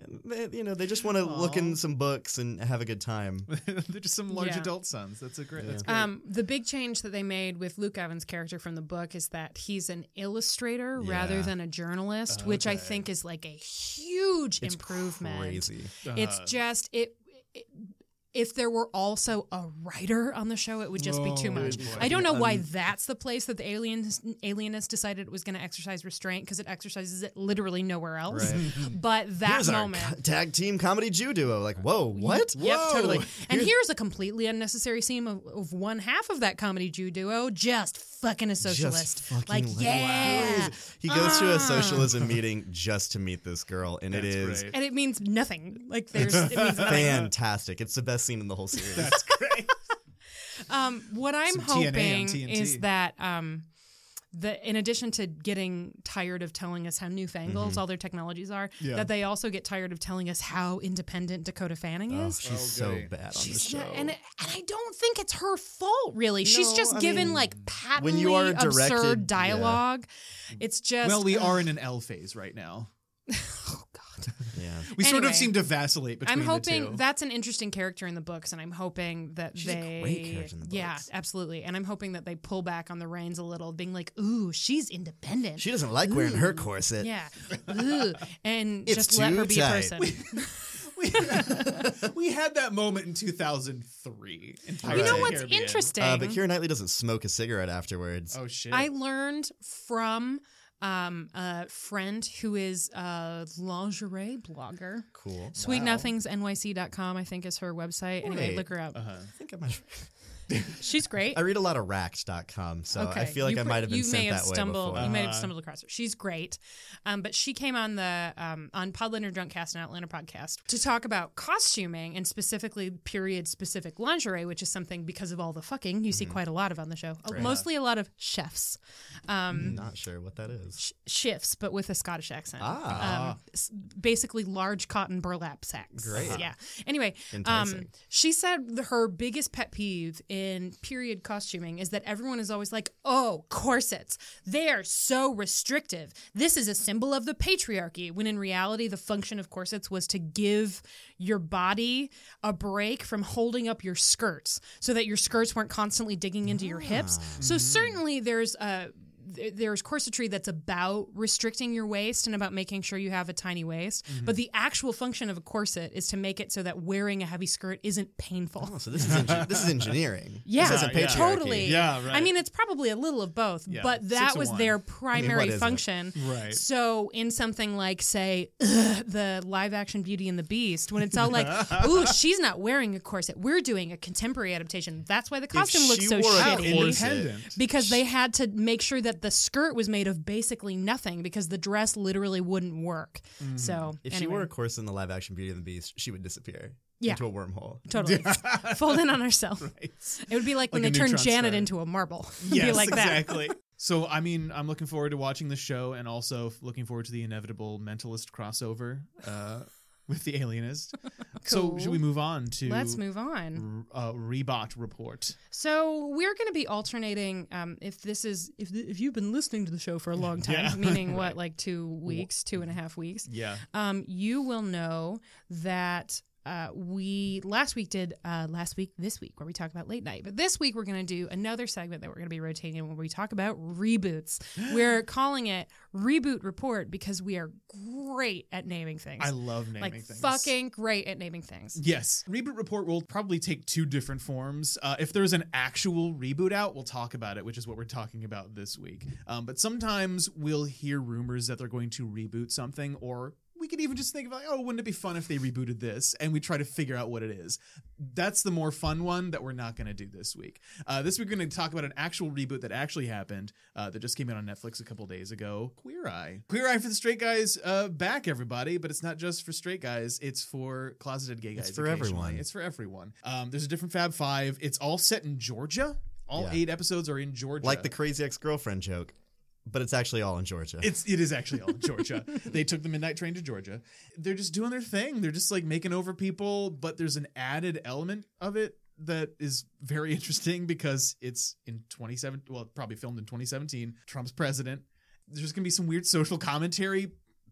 and they, you know they just want to look in some books and have a good time They're just some large Yeah. adult sons. That's a great. Yeah. That's great. um, the big change that they made with Luke Evans' character from the book is that he's an illustrator rather than a journalist, which I think is like a huge it's improvement. crazy It's Uh, just it, it if there were also a writer on the show, it would just be too Oh, much. boy. I don't know why that's the place that the aliens alienist decided it was going to exercise restraint because it exercises it literally nowhere else. Right. But that Here's moment. our co- tag team comedy Jew duo. Like, whoa, what? Yep, Whoa. totally. And here's a completely unnecessary scene of, of one half of that comedy Jew duo just fucking a socialist. fucking like, like- yeah. He goes to Ah. a socialism meeting just to meet this girl, and it That's is great. And it means nothing. Like, there's, it means nothing. fantastic. It's the best scene in the whole series. That's great. Um, what I'm Some TNA on hoping TNT. is that um, the in addition to getting tired of telling us how newfangled all their technologies are, Mm-hmm. Yeah. that they also get tired of telling us how independent Dakota Fanning oh, is. she's so goody. bad on the She's show. not- and and I don't think it's her fault really. She's No, just I given mean, like patently when you are absurd directed- yeah. dialogue. It's just well, we ugh. are in an L phase right now. Yeah. We sort of seem to vacillate between. I'm hoping that's an interesting character in the books, and I'm hoping that She's a they, great character in the books. yeah, absolutely, and I'm hoping that they pull back on the reins a little, being like, "Ooh, she's independent." She doesn't like wearing her corset. yeah, Ooh, and It's just let her be tight. a person. we, we had that moment in 2003. in You know what's Caribbean. interesting? Uh, but Keira Knightley doesn't smoke a cigarette afterwards. Oh shit! I learned from um, a friend who is a lingerie blogger. cool. SweetNothingsNYC.com, I think, is her website. Anyway, Wait. look her up. uh-huh. I think I might. She's great. I read a lot of Racked.com, so I feel like You I might have been sent have that way before. You may have Uh-huh. stumbled across her. She's great, um, but she came on the um, on Podlander Drunkcast and Outlander podcast to talk about costuming and specifically period specific lingerie, which is something because of all the fucking you see quite a lot of on the show. Uh, Mostly a lot of chefs, um, Not sure what that is. sh- shifts, but with a Scottish accent. Ah. Um, s- basically large cotton burlap sacks. Great. Yeah. Anyway, um, she said her biggest pet peeve in period costuming is that everyone is always like, "Oh, corsets. They are so restrictive. This is a symbol of the patriarchy." When in reality, the function of corsets was to give your body a break from holding up your skirts so that your skirts weren't constantly digging into your hips. So mm-hmm. certainly there's a there's corsetry that's about restricting your waist and about making sure you have a tiny waist. Mm-hmm. But the actual function of a corset is to make it so that wearing a heavy skirt isn't painful. Oh, so this is engi- this is engineering. Yeah, this isn't yeah. totally. Yeah, right. I mean, it's probably a little of both, Yeah, but that to was one. their primary isn't? function. Right. So, in something like, say, ugh, the live action Beauty and the Beast, when it's all like, "Ooh, she's not wearing a corset. We're doing a contemporary adaptation." That's why the costume looks she so wore a shitty corset- because they had to make sure that the skirt was made of basically nothing because the dress literally wouldn't work. So Mm-hmm. If she anyway, wore a corset in the live action Beauty and the Beast, she would disappear Yeah. into a wormhole. totally fold in on herself. It would be like, when they a turned Janet star. into a marble. Yes, be like that. exactly. So, I mean, I'm looking forward to watching the show and also looking forward to the inevitable mentalist crossover uh, with the alienist. So, should we move on to Let's move on. R- uh, Rebot report? So we're going to be alternating. Um, if this is if if you've been listening to the show for a long time, Yeah. meaning what, like two weeks, two and a half weeks, Yeah. um, you will know that uh, we last week did uh, last week this week where we talk about late night, but this week we're going to do another segment that we're going to be rotating where we talk about reboots. we're calling it Reboot Report because we are great at naming things. I love naming like things. fucking great at naming things. Yes. Reboot report will probably take two different forms. Uh, if there's an actual reboot out, we'll talk about it, which is what we're talking about this week. Um, but sometimes we'll hear rumors that they're going to reboot something, or we could even just think of like, oh, wouldn't it be fun if they rebooted this? And we try to figure out what it is. That's the more fun one that we're not going to do this week. Uh, this week we're going to talk about an actual reboot that actually happened uh, that just came out on Netflix a couple days ago. Queer Eye. Queer Eye for the straight guys uh, back, everybody. But it's not just for straight guys. It's for closeted gay guys. It's for everyone. It's for everyone. Um, there's a different Fab Five. It's all set in Georgia. All Yeah. eight episodes are in Georgia. Like the crazy ex girlfriend joke, but it's actually all in Georgia. It's it is actually all in Georgia. they took the midnight train to Georgia. They're just doing their thing. They're just like making over people, but there's an added element of it that is very interesting because it's in 27 well probably filmed in 2017 trump's president there's gonna be some weird social commentary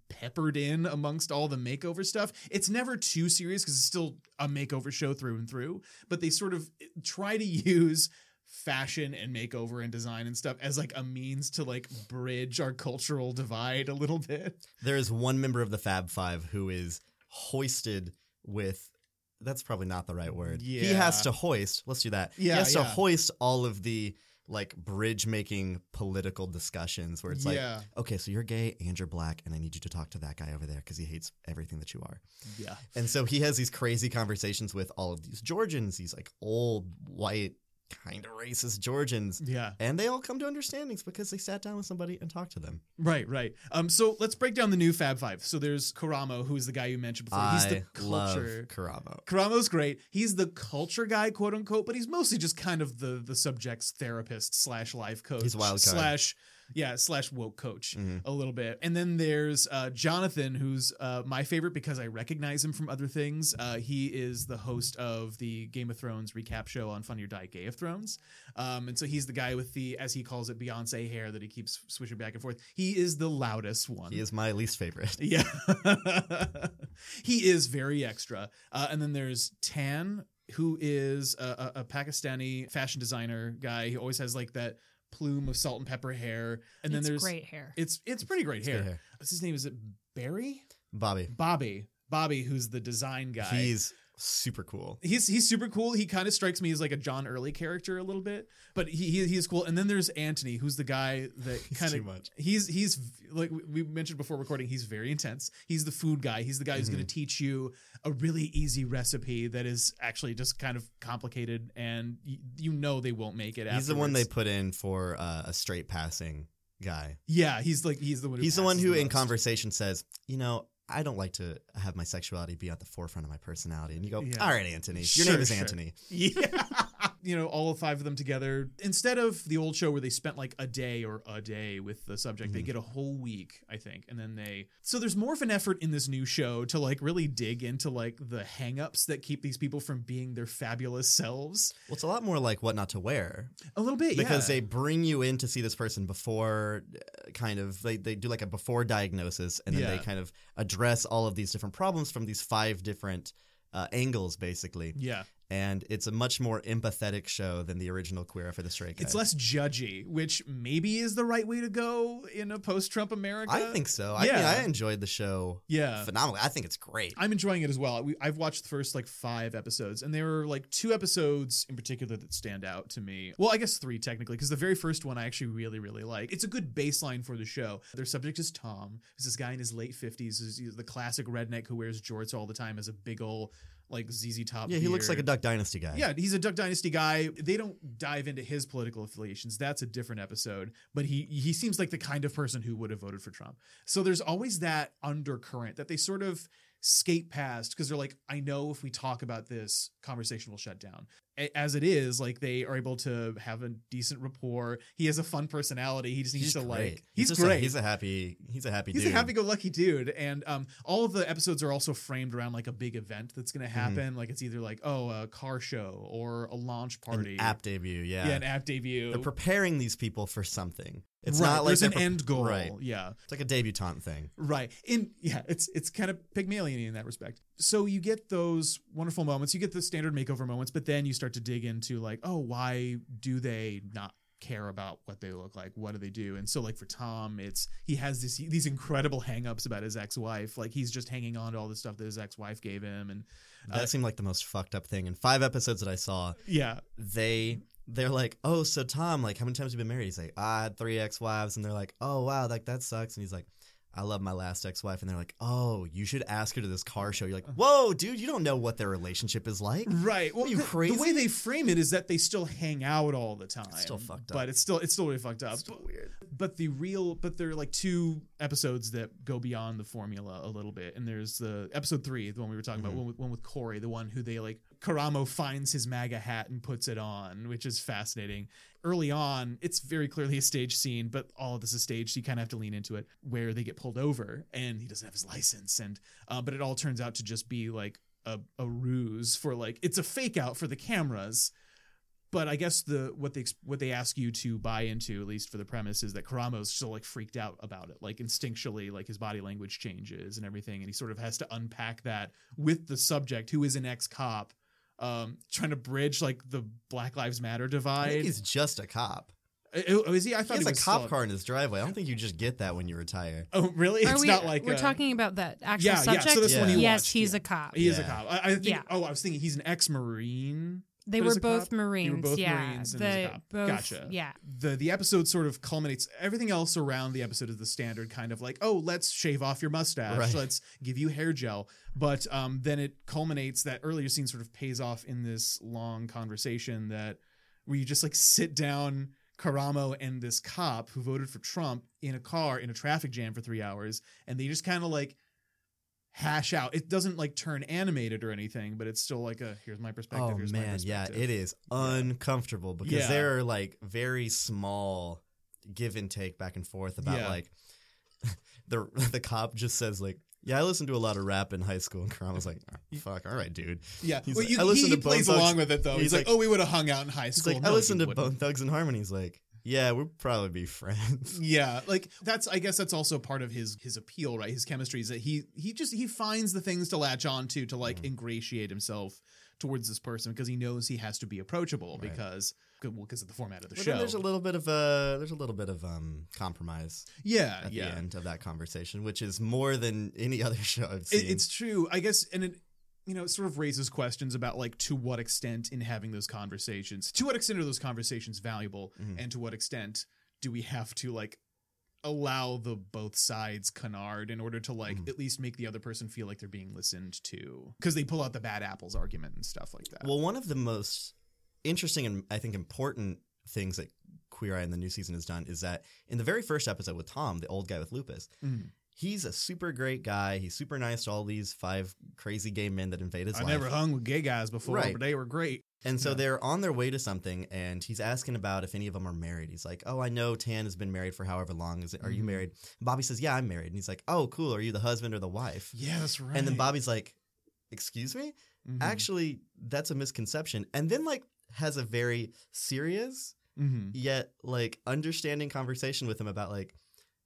peppered in amongst all the makeover stuff it's never too serious because it's still a makeover show through and through but they sort of try to use fashion and makeover and design and stuff as like a means to like bridge our cultural divide a little bit there is one member of the Fab Five who is hoisted with that's probably not the right word. He has to hoist. Let's do that. Yeah, he has to hoist all of the like bridge making political discussions where it's like, okay, so you're gay and you're black, and I need you to talk to that guy over there because he hates everything that you are. Yeah. And so he has these crazy conversations with all of these Georgians, these like old white kind of racist Georgians. Yeah. And they all come to understandings because they sat down with somebody and talked to them. Right, right. Um, so let's break down the new Fab Five. So there's Karamo, who is the guy you mentioned before. He's the I love culture. Karamo. Karamo's great. He's the culture guy, quote unquote, but he's mostly just kind of the the subject's therapist slash life coach He's wild card. slash yeah slash woke coach Mhm. a little bit. And then there's uh, Jonathan, who's uh, my favorite because I recognize him from other things. Uh, he is the host of the Game of Thrones recap show on Funny or Die Gay of Thrones, um, and so he's the guy with the as he calls it Beyonce hair that he keeps switching back and forth. He is the loudest one. He is my least favorite. Yeah. he is very extra. Uh, and then there's Tan, who is a, a, a Pakistani fashion designer guy. He always has like that plume of salt and pepper hair. And then it's there's great hair. It's it's pretty great It's hair. hair. What's his name? Is it Barry? Bobby. Bobby. Bobby, who's the design guy. He's super cool. He's he's super cool. He kind of strikes me as like a John Early character a little bit, but he, he he's cool. And then there's Antoni, who's the guy that kind of he's he's like we mentioned before recording. He's very intense. He's the food guy. He's the guy who's Mm-hmm. going to teach you a really easy recipe that is actually just kind of complicated, and y- you know they won't make it. He's the one they put in for uh, a straight passing guy. Yeah, he's like he's the one. He's the one who, in conversation, says, "You know, I don't like to have my sexuality be at the forefront of my personality." And you go, Yeah. "All right, Antoni, your Sure, name is sure. Antoni." Yeah. You know, all five of them together. Instead of the old show where they spent like a day or a day with the subject, they Mhm. get a whole week, I think. And then they. So there's more of an effort in this new show to like really dig into like the hangups that keep these people from being their fabulous selves. Well, it's a lot more like what not to wear A little bit, because yeah. they bring you in to see this person before, uh, kind of they they do like a before diagnosis, and then Yeah. they kind of address all of these different problems from these five different uh, angles, basically. Yeah. And it's a much more empathetic show than the original Queer for the Straight Guy. It's less judgy, which maybe is the right way to go in a post Trump America. I think so. I mean, Yeah. I enjoyed the show Yeah. phenomenally. I think it's great. I'm enjoying it as well. We, I've watched the first like five episodes, and there were like two episodes in particular that stand out to me. Well, I guess three technically, because the very first one I actually really, really like. It's a good baseline for the show. Their subject is Tom, who's this guy in his late 50s, who's the classic redneck who wears jorts all the time, has a big ol' like ZZ Top. Yeah, he looks like a. Duck Dynasty guy. Yeah, he's a Duck Dynasty guy. They don't dive into his political affiliations. That's a different episode. But he he seems like the kind of person who would have voted for Trump. So there's always that undercurrent that they sort of skate past because they're like, I know if we talk about this, conversation will shut down. As it is, like they are able to have a decent rapport. He has a fun personality. He just needs he's to great. like. He's, just great. A, he's a happy. He's a happy. He's dude. a happy-go-lucky dude, and um, all of the episodes are also framed around like a big event that's going to happen. Like it's either like oh a car show or a launch party, An app debut. Yeah. yeah, an app debut. They're preparing these people for something. It's right. not like there's an pre- end goal. Right. Yeah, It's like a debutante thing. right. In yeah, it's it's kind of Pygmalion in that respect. So you get those wonderful moments. You get the standard makeover moments, but then you start to dig into like, oh, why do they not care about what they look like? What do they do? And so like for Tom, it's he has this these incredible hangups about his ex-wife. Like he's just hanging on to all the stuff that his ex-wife gave him, and That Uh, seemed like the most fucked up thing. In five episodes that I saw, yeah, they they're like, "Oh, so Tom, like, how many times have you been married?" He's like, "I had three ex-wives," and they're like, "Oh, wow, like that sucks." And he's like, "I love my last ex-wife," and they're like, "Oh, you should ask her to this car show." You're like, "Whoa, dude, you don't know what their relationship is like." Right. Well, Are you the, crazy? the way they frame it is that they still hang out all the time. It's still fucked up. But it's still it's still really fucked up. Still weird. But the real but there are like two episodes that go beyond the formula a little bit. And there's the episode three, the one we were talking Mm-hmm. about, one with, one with Corey, the one who they like Karamo finds his MAGA hat and puts it on, which is fascinating. Early on, it's very clearly a stage scene, but all of this is staged, so you kind of have to lean into it. Where they get pulled over and he doesn't have his license, and uh, but it all turns out to just be like a, a ruse for like it's a fake out for the cameras but I guess the what they what they ask you to buy into, at least for the premise, is that Karamo's still like freaked out about it, like instinctually, like his body language changes and everything, and he sort of has to unpack that with the subject, who is an ex cop, um, trying to bridge like the Black Lives Matter I divide. think he's just a cop. Oh, is he? I thought He thought has he a cop still- car in his driveway. I don't think you just get that when you retire. Oh, really? Are it's we, not like we're a- talking about that actual Yeah, subject. yeah. So this one you yes, watched, he's yeah. a cop. He is a cop. I, I think. Yeah. Oh, I was thinking he's an ex-marine. They were both cop? They Marines. were both yeah, Marines and the as a cop. both. Gotcha. Yeah, the the episode sort of culminates everything else around the episode is the standard kind of like oh let's shave off your mustache Right. let's give you hair gel but um then it culminates that earlier scene sort of pays off in this long conversation that where you just like sit down Karamo and this cop who voted for Trump in a car in a traffic jam for 3 hours and they just kind of like hash out it doesn't like turn animated or anything but it's still like a here's my perspective Oh here's my man, yeah, it is uncomfortable because Yeah. there are like very small give and take back and forth about Yeah. like the the cop just says like, "Yeah, I listened to a lot of rap in high school," and Karamo's like, "Oh, "Fuck, all right, dude." Yeah, well, like, you, I listened he, to he plays Thugs- along with it though. He's, he's like, like- "Oh, we would have hung out in high school." like, No, "I listened to wouldn't." Bone Thugs-n-Harmony." He's like, "Yeah, we'd probably be friends." Yeah, like that's. I guess that's also part of his his appeal, right? His chemistry is that he he just he finds the things to latch on to to like ingratiate himself towards this person because he knows he has to be approachable Right. because well because of the format of the But show. there's a little bit of a there's a little bit of um compromise yeah, at yeah. the end of that conversation, which is more than any other show I've It, seen. it's true, I guess, and it you know it sort of raises questions about like to what extent in having those conversations, to what extent are those conversations valuable, Mhm. and to what extent do we have to like allow the both sides canard in order to like Mhm. at least make the other person feel like they're being listened to because they pull out the bad apples argument and stuff like that. Well, one of the most interesting and I think important things that Queer Eye in the new season has done is that in the very first episode with Tom, the old guy with lupus, Mhm. He's a super great guy. He's super nice to all these five crazy gay men that invade his I life. never hung with gay guys before, Right. but they were great. And so Yeah. they're on their way to something, and he's asking about if any of them are married. He's like, "Oh, I know Tan has been married for however long. Is it? Are you Mhm. married?" And Bobby says, "Yeah, I'm married." And he's like, "Oh, cool. Are you the husband or the wife?" Yeah, that's right. And then Bobby's like, "Excuse me." Mhm. actually that's a misconception and then like has a very serious Mhm. yet like understanding conversation with him about like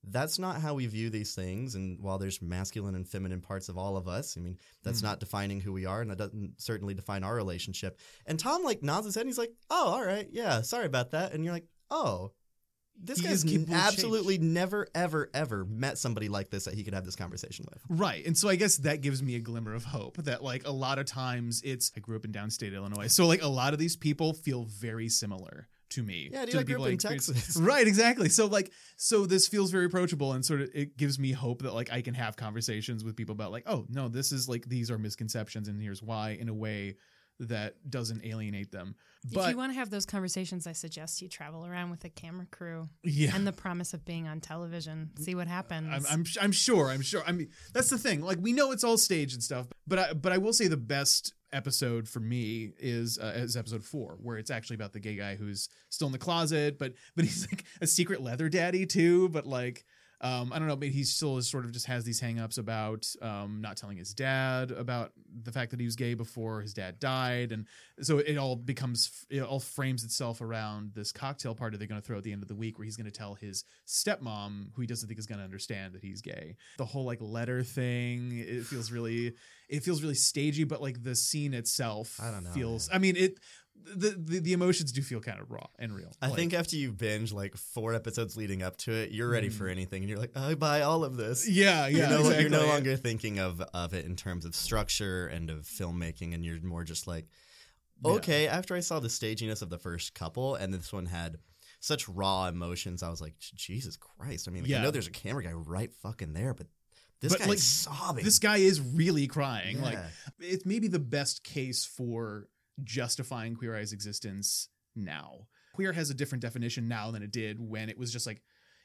that's not how we view these things and while there's masculine and feminine parts of all of us i mean that's Mhm. not defining who we are and that doesn't certainly define our relationship and tom like nods his head and he's like oh all right yeah sorry about that and you're like oh this He guy's is capable of absolutely never ever ever met somebody like this that he could have this conversation with Right. And so I guess that gives me a glimmer of hope that like a lot of times it's I grew up in downstate Illinois. So like a lot of these people feel very similar to me. Yeah, dude, to I the grew people up in Texas. Right, exactly. So like so this feels very approachable and sort of it gives me hope that like I can have conversations with people about like, oh no, this is like these are misconceptions and here's why in a way that doesn't alienate them. if But you want to have those conversations, I suggest you travel around with a camera crew yeah. and the promise of being on television. See what happens. I'm, I'm I'm sure I'm sure I mean that's the thing like we know it's all staged and stuff but I but I will say the best episode for me is uh, is episode four where it's actually about the gay guy who's still in the closet but but he's like a secret leather daddy too but like um, I don't know, but he still is sort of just has these hangups about um, not telling his dad about the fact that he was gay before his dad died, and so it all becomes it all frames itself around this cocktail party they're going to throw at the end of the week, where he's going to tell his stepmom, who he doesn't think is going to understand that he's gay. The whole like letter thing, it feels really, it feels really stagey, but like the scene itself, I don't know, feels. man. I mean, it. The, the the emotions do feel kind of raw and real. I Like- think after you binge like four episodes leading up to it, you're ready Mm. for anything, and you're like, I buy all of this. Yeah, yeah. you're, no, exactly. you're no longer thinking of of it in terms of structure and of filmmaking, and you're more just like, Yeah. okay. After I saw the staginess of the first couple, and this one had such raw emotions, I was like, Jesus Christ! I mean, like, I know there's a camera guy right fucking there, but this But, guy's like, sobbing. This guy is really crying. Like it's maybe the best case for justifying Queer Eye's existence now. Queer has a different definition now than it did when it was just like,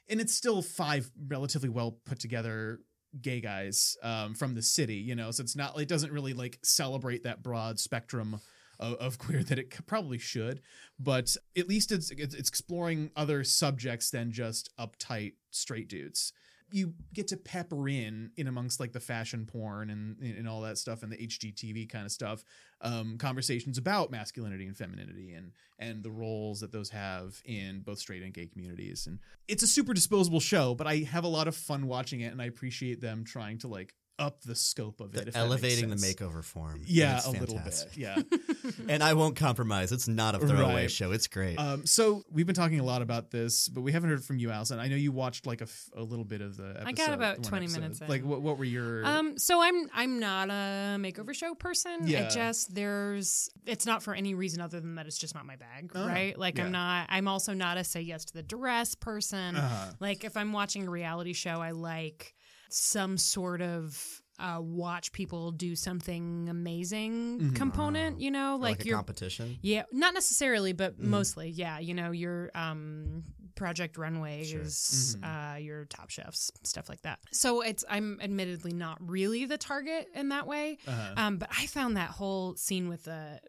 and it's still five relatively well put together gay guys um, from the city, you know. So it's not, it doesn't really like celebrate that broad spectrum of, of queer that it probably should. But at least it's it's it's exploring other subjects than just uptight straight dudes you get to pepper in in amongst like the fashion porn and and all that stuff and the HGTV kind of stuff um conversations about masculinity and femininity and and the roles that those have in both straight and gay communities. And it's a super disposable show but I have a lot of fun watching it and I appreciate them trying to like up the scope of it. The if that makes elevating the makeover form. Yeah, It's a little bit. Yeah. and I won't compromise. It's not a throwaway Right. show. It's great. Um, so we've been talking a lot about this, but we haven't heard from you, Allison. I know you watched like a, f- a little bit of the. Episode, I got about 20 episode. minutes in. Like, what, what were your? Um, so I'm I'm not a makeover show person. Yeah. I just there's it's not for any reason other than that it's just not my bag, Oh, right? Like yeah. I'm not I'm also not a say yes to the dress person. Uh-huh. Like if I'm watching a reality show, I like some sort of uh, watch people do something amazing Mhm. component, you know, like, like a you're competition. yeah, not necessarily, but Mm-hmm. mostly, yeah. You know, your um, Project Runway Sure. is Mhm. uh, your Top Chefs, stuff like that. So it's I'm admittedly not really the target in that way, Uh-huh. um, but I found that whole scene with the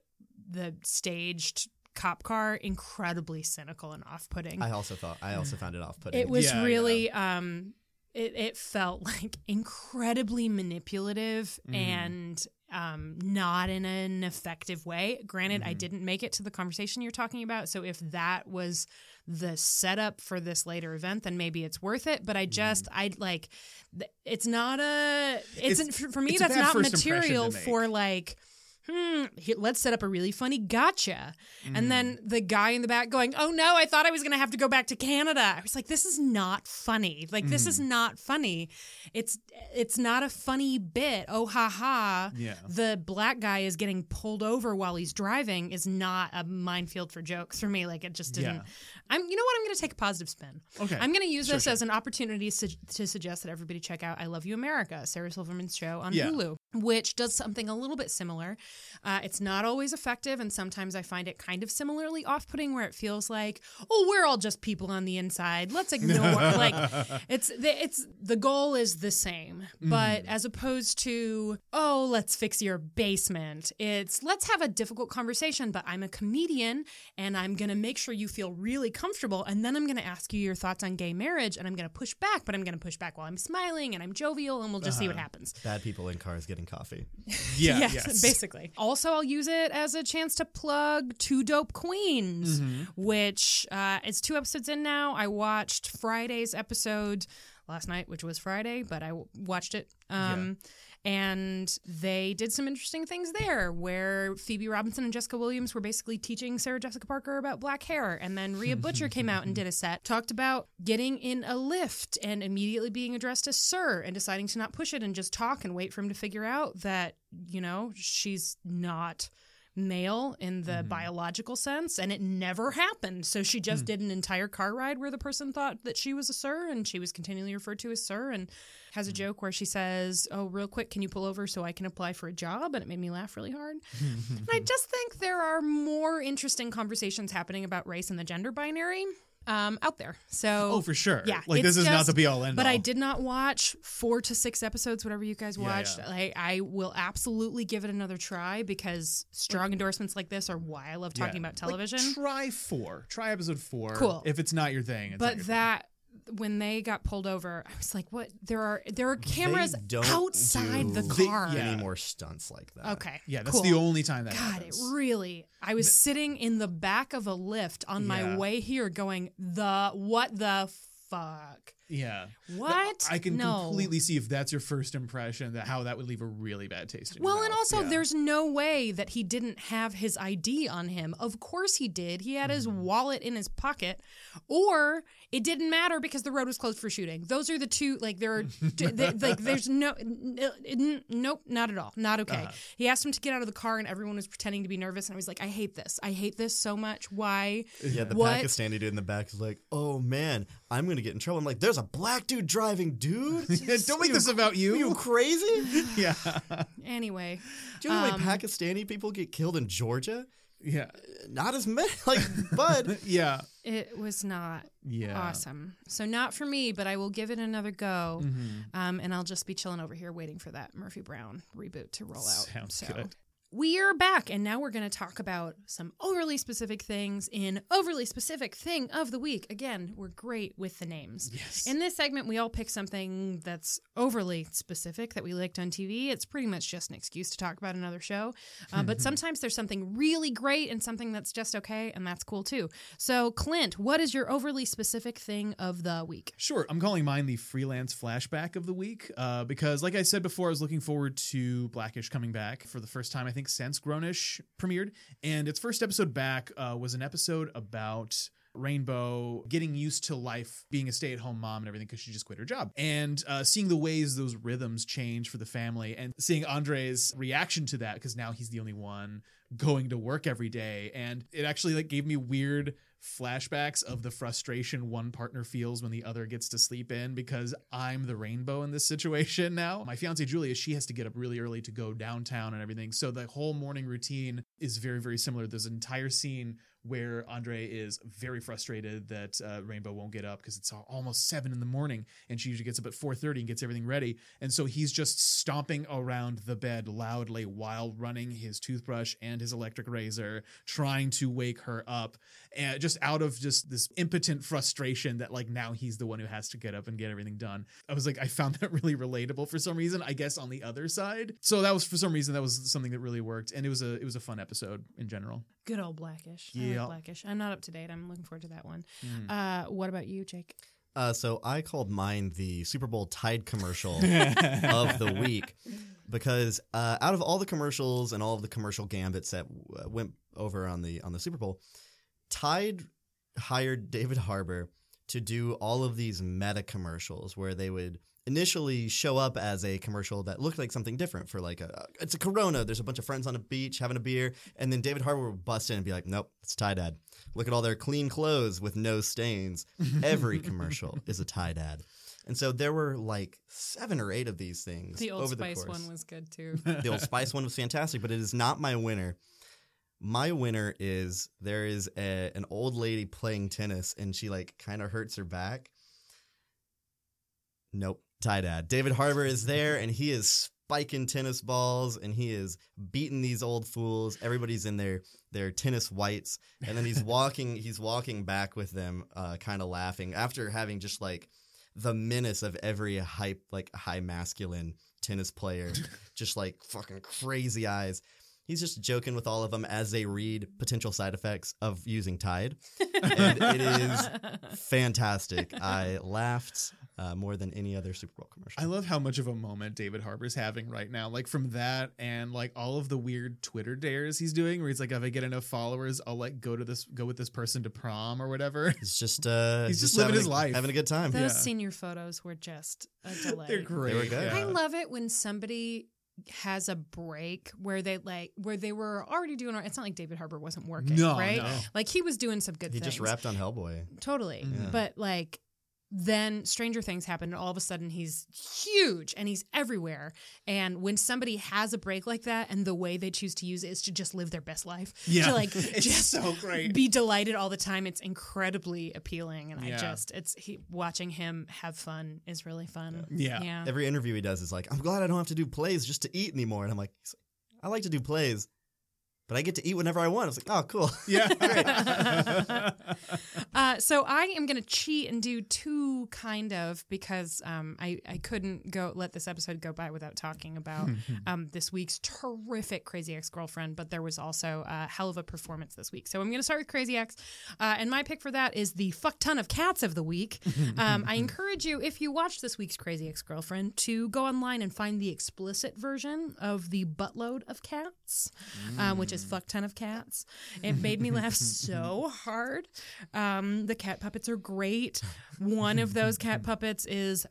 the staged cop car incredibly cynical and off putting. I also thought. I also found it off-putting. It was Yeah, really um it, it felt like incredibly manipulative Mhm. and um not in an effective way. Granted, I Mhm. didn't make it to the conversation you're talking about, so if that was the setup for this later event, then maybe it's worth it. But I just I like it's not a it's, It's- for, me that's not first impression to material for like hmm, here, let's set up a really funny gotcha. Mm-hmm. And then the guy in the back going, oh no, I thought I was going to have to go back to Canada. I was like, this is not funny. Like, this Mm-hmm. is not funny. It's, it's not a funny bit. Oh, ha ha. Yeah. The black guy is getting pulled over while he's driving is not a minefield for jokes for me. Like, it just didn't. Yeah. I'm, you know what? I'm going to take a positive spin. Okay. I'm going to use Sure, this sure. as an opportunity su- to suggest that everybody check out I Love You America, Sarah Silverman's show on Yeah. Hulu, which does something a little bit similar. Uh, it's not always effective, and sometimes I find it kind of similarly off putting where it feels like, oh, we're all just people on the inside. Let's ignore. like, it's the, it's the goal is the same, but as opposed to, oh, let's fix your basement, it's let's have a difficult conversation, but I'm a comedian and I'm going to make sure you feel really comfortable. And then I'm going to ask you your thoughts on gay marriage and I'm going to push back, but I'm going to push back while I'm smiling and I'm jovial and we'll just see what happens. Bad people in cars getting coffee. yeah. yes, yes. basically. Also, I'll use it as a chance to plug Two Dope Queens, Mm-hmm. which uh, it's two episodes in now. I watched Friday's episode last night, which was Friday, but I w- watched it. Um, And they did some interesting things there where Phoebe Robinson and Jessica Williams were basically teaching Sarah Jessica Parker about black hair. And then Rhea Butcher came out and did a set, talked about getting in a Lyft and immediately being addressed as Sir and deciding to not push it and just talk and wait for him to figure out that, you know, she's not male in the mm-hmm. biological sense and it never happened. So she just mm. did an entire car ride where the person thought that she was a sir and she was continually referred to as sir and has a mm. joke where she says oh real quick can you pull over so i can apply for a job? And it made me laugh really hard. And i just think there are more interesting conversations happening about race and the gender binary um, out there so Oh, for sure. yeah, Like this is not the be all end all. But all. I did not watch four to six episodes, whatever you guys watched. yeah. I, I will absolutely give it another try because strong endorsements like this are why I love talking Yeah. about television. Like, try four. Try episode four. Cool. If it's not your thing. But your that when they got pulled over, I was like, "What? There are there are cameras don't outside the do car." Yeah. Any more stunts like that? Okay, Yeah, that's cool. the only time that God, it really. I was sitting in the back of a Lyft on my Yeah. way here, going, "The what the fuck? Yeah. What? I can no. completely see if that's your first impression that how that would leave a really bad taste in your Well, and also, Yeah. there's no way that he didn't have his ID on him. Of course, he did. He had his Mm-hmm. wallet in his pocket, or it didn't matter because the road was closed for shooting. Those are the two. Like there are, they, like there's no, n- n- nope, not at all, not okay. Uh-huh. He asked him to get out of the car, and everyone was pretending to be nervous, and I was like, I hate this. I hate this so much. Why? Yeah, the What? Pakistani dude in the back is like, "Oh man, I'm gonna get in trouble." I'm like, "There's a black dude driving, dude. Don't make this about you. Are you crazy? yeah. Anyway, Do you know how Um, many Pakistani people get killed in Georgia? Yeah. Not as many. Like, but Yeah. it was not Yeah. awesome. So not for me, but I will give it another go. Mm-hmm. Um, and I'll just be chilling over here waiting for that Murphy Brown reboot to roll out. Sounds so. good. We are back, and now we're going to talk about some overly specific things in Overly Specific Thing of the Week. Again, we're great with the names. Yes. In this segment, we all pick something that's overly specific that we liked on TV. It's pretty much just an excuse to talk about another show. Uh, but sometimes there's something really great and something that's just okay, and that's cool too. So, Clint, what is your overly specific thing of the week? Sure, I'm calling mine the freelance flashback of the week uh, because, like I said before, I was looking forward to Blackish coming back for the first time, I think, since Grownish premiered. And its first episode back uh, was an episode about Rainbow getting used to life, being a stay at home mom and everything because she just quit her job. And uh, seeing the ways those rhythms change for the family and seeing Andre's reaction to that because now he's the only one going to work every day. And it actually like gave me weird flashbacks of the frustration one partner feels when the other gets to sleep in because I'm the rainbow in this situation now. My fiance Julia, she has to get up really early to go downtown and everything. So the whole morning routine is very, very similar. There's an entire scene where Andre is very frustrated that uh, Rainbow won't get up because it's almost seven in the morning, and she usually gets up at four thirty and gets everything ready, and so he's just stomping around the bed loudly while running his toothbrush and his electric razor, trying to wake her up, and just out of just this impotent frustration that like now he's the one who has to get up and get everything done. I was like, I found that really relatable for some reason. I guess on the other side, so that was for some reason that was something that really worked, and it was a it was a fun episode in general. Good old Blackish. I Yeah. Blackish. I'm not up to date. I'm looking forward to that one. Mm. Uh, what about you, Jake? Uh, so I called mine the Super Bowl Tide commercial of the week because uh, out of all the commercials and all of the commercial gambits that uh, went over on the on the Super Bowl, Tide hired David Harbour to do all of these meta commercials where they would initially show up as a commercial that looked like something different for like a it's a Corona. There's a bunch of friends on a beach having a beer, and then David Harbour would bust in and be like, "Nope, it's Tide ad. Look at all their clean clothes with no stains." Every commercial is a Tide ad. And so there were like seven or eight of these things The Old over Spice the course. one was good too. the Old Spice one was fantastic, but it is not my winner. My winner is there is a, an old lady playing tennis and she like kind of hurts her back. Nope, Tide ad. David Harbour is there and he is spiking tennis balls and he is beating these old fools. Everybody's in their their tennis whites, and then he's walking. he's walking back with them, uh, kind of laughing after having just like the menace of every hype like high masculine tennis player, just like fucking crazy eyes. He's just joking with all of them as they read potential side effects of using Tide. And it is fantastic. I laughed uh, more than any other Super Bowl commercial. I love how much of a moment David Harbour's having right now. Like from that and like all of the weird Twitter dares he's doing where he's like, if I get enough followers, I'll like go to this go with this person to prom or whatever. He's just uh, He's just living his a- life. having a good time. Those Yeah. senior photos were just a delight. They're great. They were good. yeah. I love it when somebody has a break where they like where they were already doing it's not like David Harbour wasn't working, No, right? no. Like he was doing some good He things. just wrapped on Hellboy. Totally. Yeah. But like then Stranger Things happened and all of a sudden he's huge and he's everywhere. And when somebody has a break like that and the way they choose to use it is to just live their best life. Yeah. To like It's just so great. be delighted all the time. It's incredibly appealing. And I just it's he watching him have fun is really fun. Yeah. Yeah. Every interview he does is like, I'm glad I don't have to do plays just to eat anymore. And I'm like, I like to do plays, but I get to eat whenever I want. I was like, oh, cool. Yeah. Uh, so I am going to cheat and do two kind of because um, I I couldn't go let this episode go by without talking about um, this week's terrific Crazy Ex Girlfriend. But there was also a hell of a performance this week. So I'm going to start with Crazy Ex, uh, and my pick for that is the fuck ton of cats of the week. Um, I encourage you if you watch this week's Crazy Ex Girlfriend to go online and find the explicit version of the buttload of cats, um, which is fuck ton of cats. It made me laugh so hard. Um, the cat puppets are great. One of those cat puppets is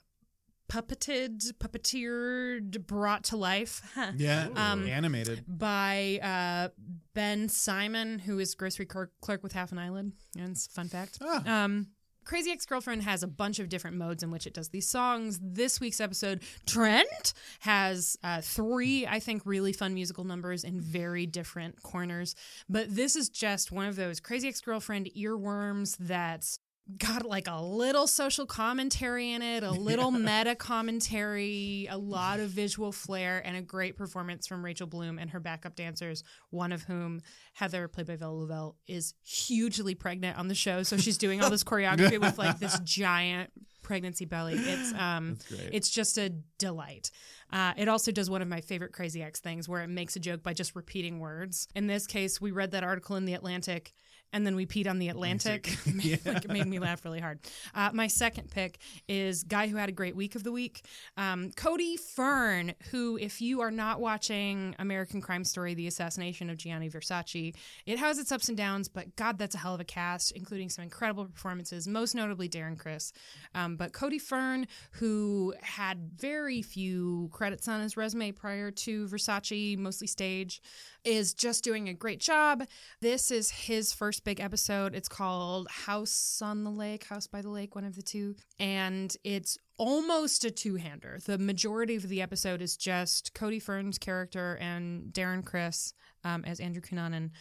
puppeted, puppeteered, brought to life huh, yeah. Um, Animated. by uh, Ben Simon, who is grocery clerk, clerk with half an eyelid. And it's a fun fact. Ah. Um, Crazy Ex Girlfriend has a bunch of different modes in which it does these songs. This week's episode, Trent, has uh, three, I think, really fun musical numbers in very different corners. But this is just one of those Crazy Ex Girlfriend earworms that's got like a little social commentary in it, a little meta commentary, a lot of visual flair, and a great performance from Rachel Bloom and her backup dancers, one of whom, Heather, played by Vella Lovell, is hugely pregnant on the show. So she's doing all this choreography with like this giant pregnancy belly. It's um it's just a delight. Uh, it also does one of my favorite Crazy Ex things where it makes a joke by just repeating words. In this case, we read that article in the Atlantic and then we peed on the Atlantic. like, it made me laugh really hard. Uh, my second pick is guy who had a great week of the week, um, Cody Fern, who, if you are not watching American Crime Story: The Assassination of Gianni Versace, it has its ups and downs, but God, that's a hell of a cast, including some incredible performances, most notably Darren Criss. Um, but Cody Fern, who had very few credits on his resume prior to Versace, mostly stage, is just doing a great job. This is his first big episode. It's called House on the Lake, House by the Lake, one of the two. And it's almost a two hander. The majority of the episode is just Cody Fern's character and Darren Criss um, as Andrew Cunanan,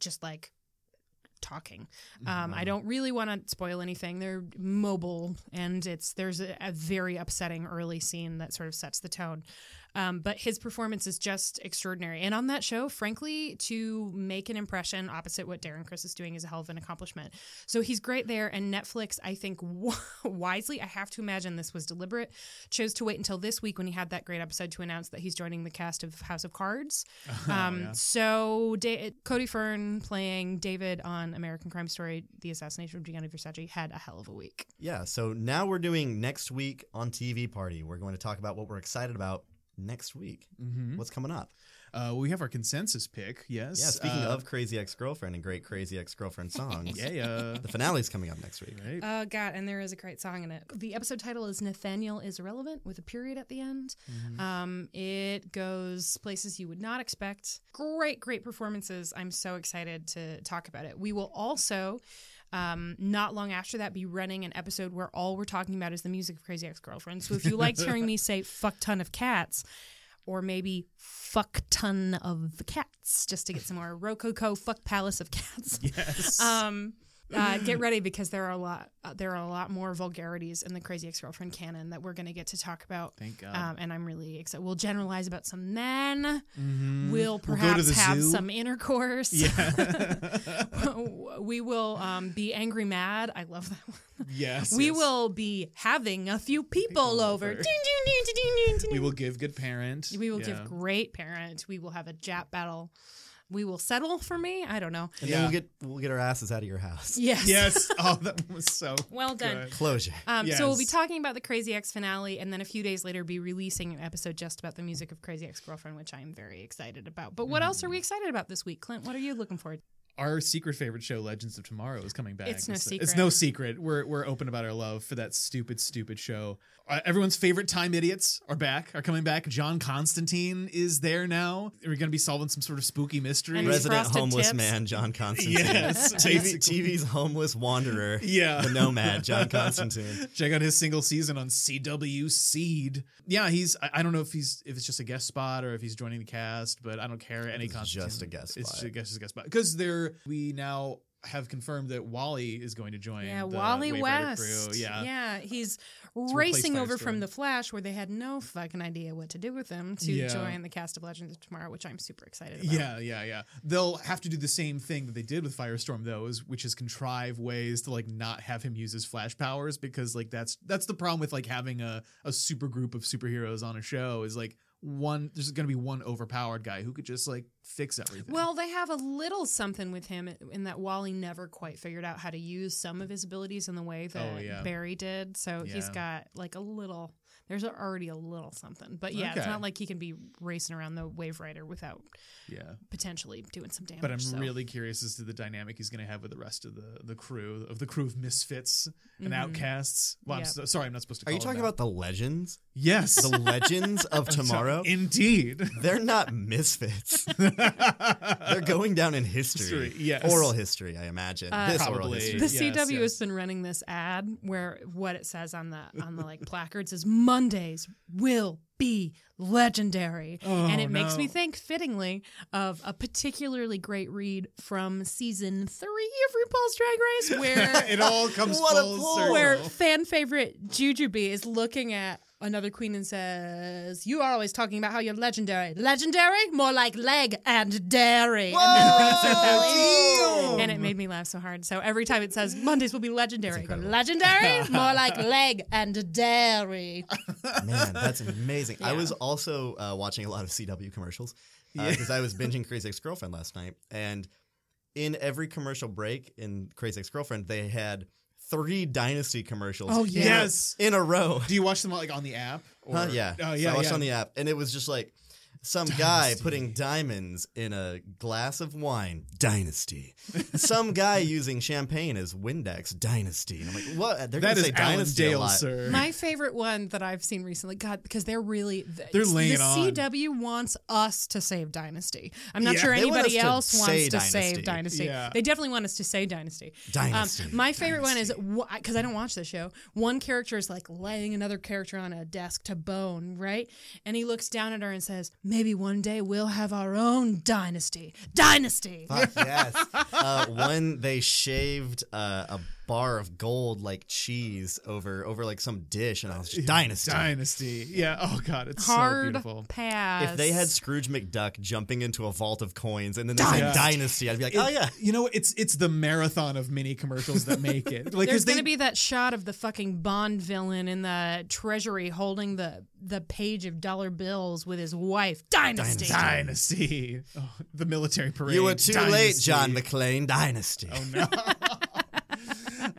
just like talking. Um, I don't really want to spoil anything. They're mobile, and it's there's a, a very upsetting early scene that sort of sets the tone. Um, but his performance is just extraordinary. And on that show, frankly, to make an impression opposite what Darren Criss is doing is a hell of an accomplishment. So he's great there. And Netflix, I think, wisely, I have to imagine this was deliberate, chose to wait until this week when he had that great episode to announce that he's joining the cast of House of Cards. Um, yeah. So da- Cody Fern playing David on American Crime Story, The Assassination of Gianni Versace, had a hell of a week. Yeah, so now we're doing next week on TV Party. We're going to talk about what we're excited about next week. Mhm. What's coming up? Uh, we have our consensus pick. Yes. Yeah, speaking Uh, of Crazy Ex Girlfriend and great Crazy Ex Girlfriend songs, yeah, yeah. the finale's coming up next week. right. Oh God, and there is a great song in it. The episode title is Nathaniel is irrelevant with a period at the end. Um, it goes places you would not expect. Great, great performances. I'm so excited to talk about it. We will also. Um, not long after that, be running an episode where all we're talking about is the music of Crazy Ex Girlfriend. So if you liked hearing me say "fuck ton of cats," or maybe "fuck ton of cats," just to get some more rococo "fuck palace of cats." yes. um uh, get ready because there are a lot uh, there are a lot more vulgarities in the crazy ex-girlfriend canon that we're going to get to talk about Thank God. um, and i'm really excited we'll generalize about some men Mhm. we'll perhaps have zoo. some intercourse Yeah. we will um, be angry mad i love that one yes. we yes. will be having a few people, People over, over. Ding, ding, ding, ding, ding, ding, ding. We will give good parent. we will Yeah. give great parent we will have a jap battle we will settle for me i don't know And Yeah. then we'll get we'll get our asses out of your house. yes Yes. Oh, that was so. well done good. Closure. Um, So we'll be talking about the Crazy Ex finale, and then a few days later, be releasing an episode just about the music of Crazy Ex Girlfriend, which I'm very excited about. But what else Mm-hmm. are we excited about this week, Clint? What are you looking forward? to? Our secret favorite show, Legends of Tomorrow, is coming back. It's no It's secret. no secret. We're we're open about our love for that stupid, stupid show. Uh, everyone's favorite time idiots are back. Are coming back. John Constantine is there now. We're going to be solving some sort of spooky mystery. And Resident homeless tips. man John Constantine. Yes, TV. TV's homeless wanderer. Yeah. The nomad John Constantine. Check out his single season on CW Seed. Yeah, he's. I, I don't know if he's if it's just a guest spot or if he's joining the cast, but I don't care. Any It's Constantine- just a guest It's spot. just a guest, just a guest spot because we now have confirmed that Wally is going to join. Yeah, the Wally Wave West. Crew. Yeah, yeah, he's racing over from the Flash, where they had no fucking idea what to do with him, to Yeah. join the cast of Legends of Tomorrow, which I'm super excited about. Yeah, yeah, yeah. They'll have to do the same thing that they did with Firestorm, though, is which is contrive ways to like not have him use his flash powers because like that's that's the problem with like having a a super group of superheroes on a show is like one there's going to be one overpowered guy who could just like fix everything. Well, they have a little something with him in that Wally never quite figured out how to use some of his abilities in the way oh, that Oh, yeah. Barry did. So he's got like a little. There's already a little something, but yeah, it's Okay. not like he can be racing around the Wave Rider without yeah. potentially doing some damage. But I'm so. really curious as to the dynamic he's going to have with the rest of the the crew of the crew of misfits and Mhm. outcasts. Well, I'm Yep. so, sorry, I'm not supposed to. Are Call you it talking that. about the legends? yes? The legends of tomorrow? Indeed. They're not misfits. They're going down in history. History, yes. Oral history, I imagine. Uh, this oral Probably. history. The Yes, CW has been running this ad where what it says on the on the like placards is Mondays will be legendary. Oh, and it oh, makes me think, fittingly, of a particularly great read from season three of RuPaul's Drag Race, where it all comes What a full pull. circle. where fan favorite Jujubee is looking at another queen and says, "You are always talking about how you're legendary. Legendary, more like leg and dairy." And then rings her belly. Damn. And it made me laugh so hard. So every time it says Mondays will be legendary, legendary, more like leg and dairy. Man, that's amazing. I was also uh, watching a lot of CW commercials because I was binging Crazy Ex Girlfriend last night, and in every commercial break in Crazy Ex Girlfriend, they had three Dynasty commercials. Oh, in- Yes. in a row. Do you watch them like on the app? Or, Huh, yeah. Oh So yeah. I watched yeah. on the app, and it was just like some guy putting diamonds in a glass of wine. Dynasty. some guy using champagne as Windex. Dynasty. And I'm like, what? They're That gonna is say Alan Dynasty a lot. sir. My favorite one that I've seen recently, God, because they're really They're laying the it on. CW wants us to save Dynasty. I'm not Yeah. sure They want anybody us to else say wants to Dynasty. save Dynasty. Yeah. They definitely want us to say Dynasty. Dynasty. Um, my favorite one is because I don't watch the show. One character is like laying another character on a desk to bone, right? And he looks down at her and says, "Maybe one day we'll have our own dynasty. Dynasty." Fuck yes. Uh, one they shaved uh, a bar of gold like cheese over over like some dish, and I was just dynasty. Dynasty. Yeah. Oh god, it's so Hard beautiful. pass. If they had Scrooge McDuck jumping into a vault of coins and then they said Dynasty. dynasty, I'd be like, oh yeah. You know, it's it's the marathon of mini commercials that make it. Like, There's 'cause they, going to be that shot of the fucking Bond villain in the treasury holding the the page of dollar bills with his wife. Dynasty. Dynasty. Oh, the military parade. You were too late, John McClane. Dynasty. Oh no.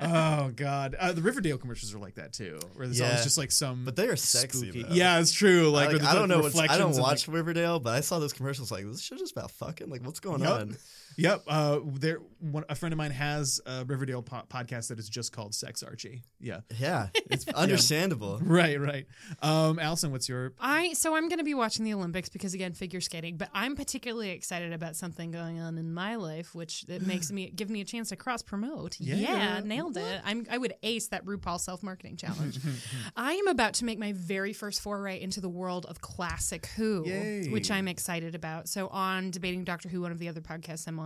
oh god, uh, the Riverdale commercials are like that too, where there's Yeah. always just like some. But they are sexy, spooky- though. Yeah, it's true. Like, where like, there's, I don't like, know. What's, I don't of, watch like- Riverdale, but I saw those commercials like this shit is about fucking. Like, what's going on? Yep. Uh, there. One, a friend of mine has a Riverdale po- podcast that is just called Sex Archie. Yeah. Yeah, it's understandable. Right. Right. Um, Allison, what's your? I so I'm going to be watching the Olympics because again figure skating, but I'm particularly excited about something going on in my life, which it makes me give me a chance to cross promote. Yeah. Yeah, nailed it. I'm I would ace that RuPaul self marketing challenge. I am about to make my very first foray into the world of classic Who, Yay. which I'm excited about. So on debating Doctor Who, one of the other podcasts I'm on,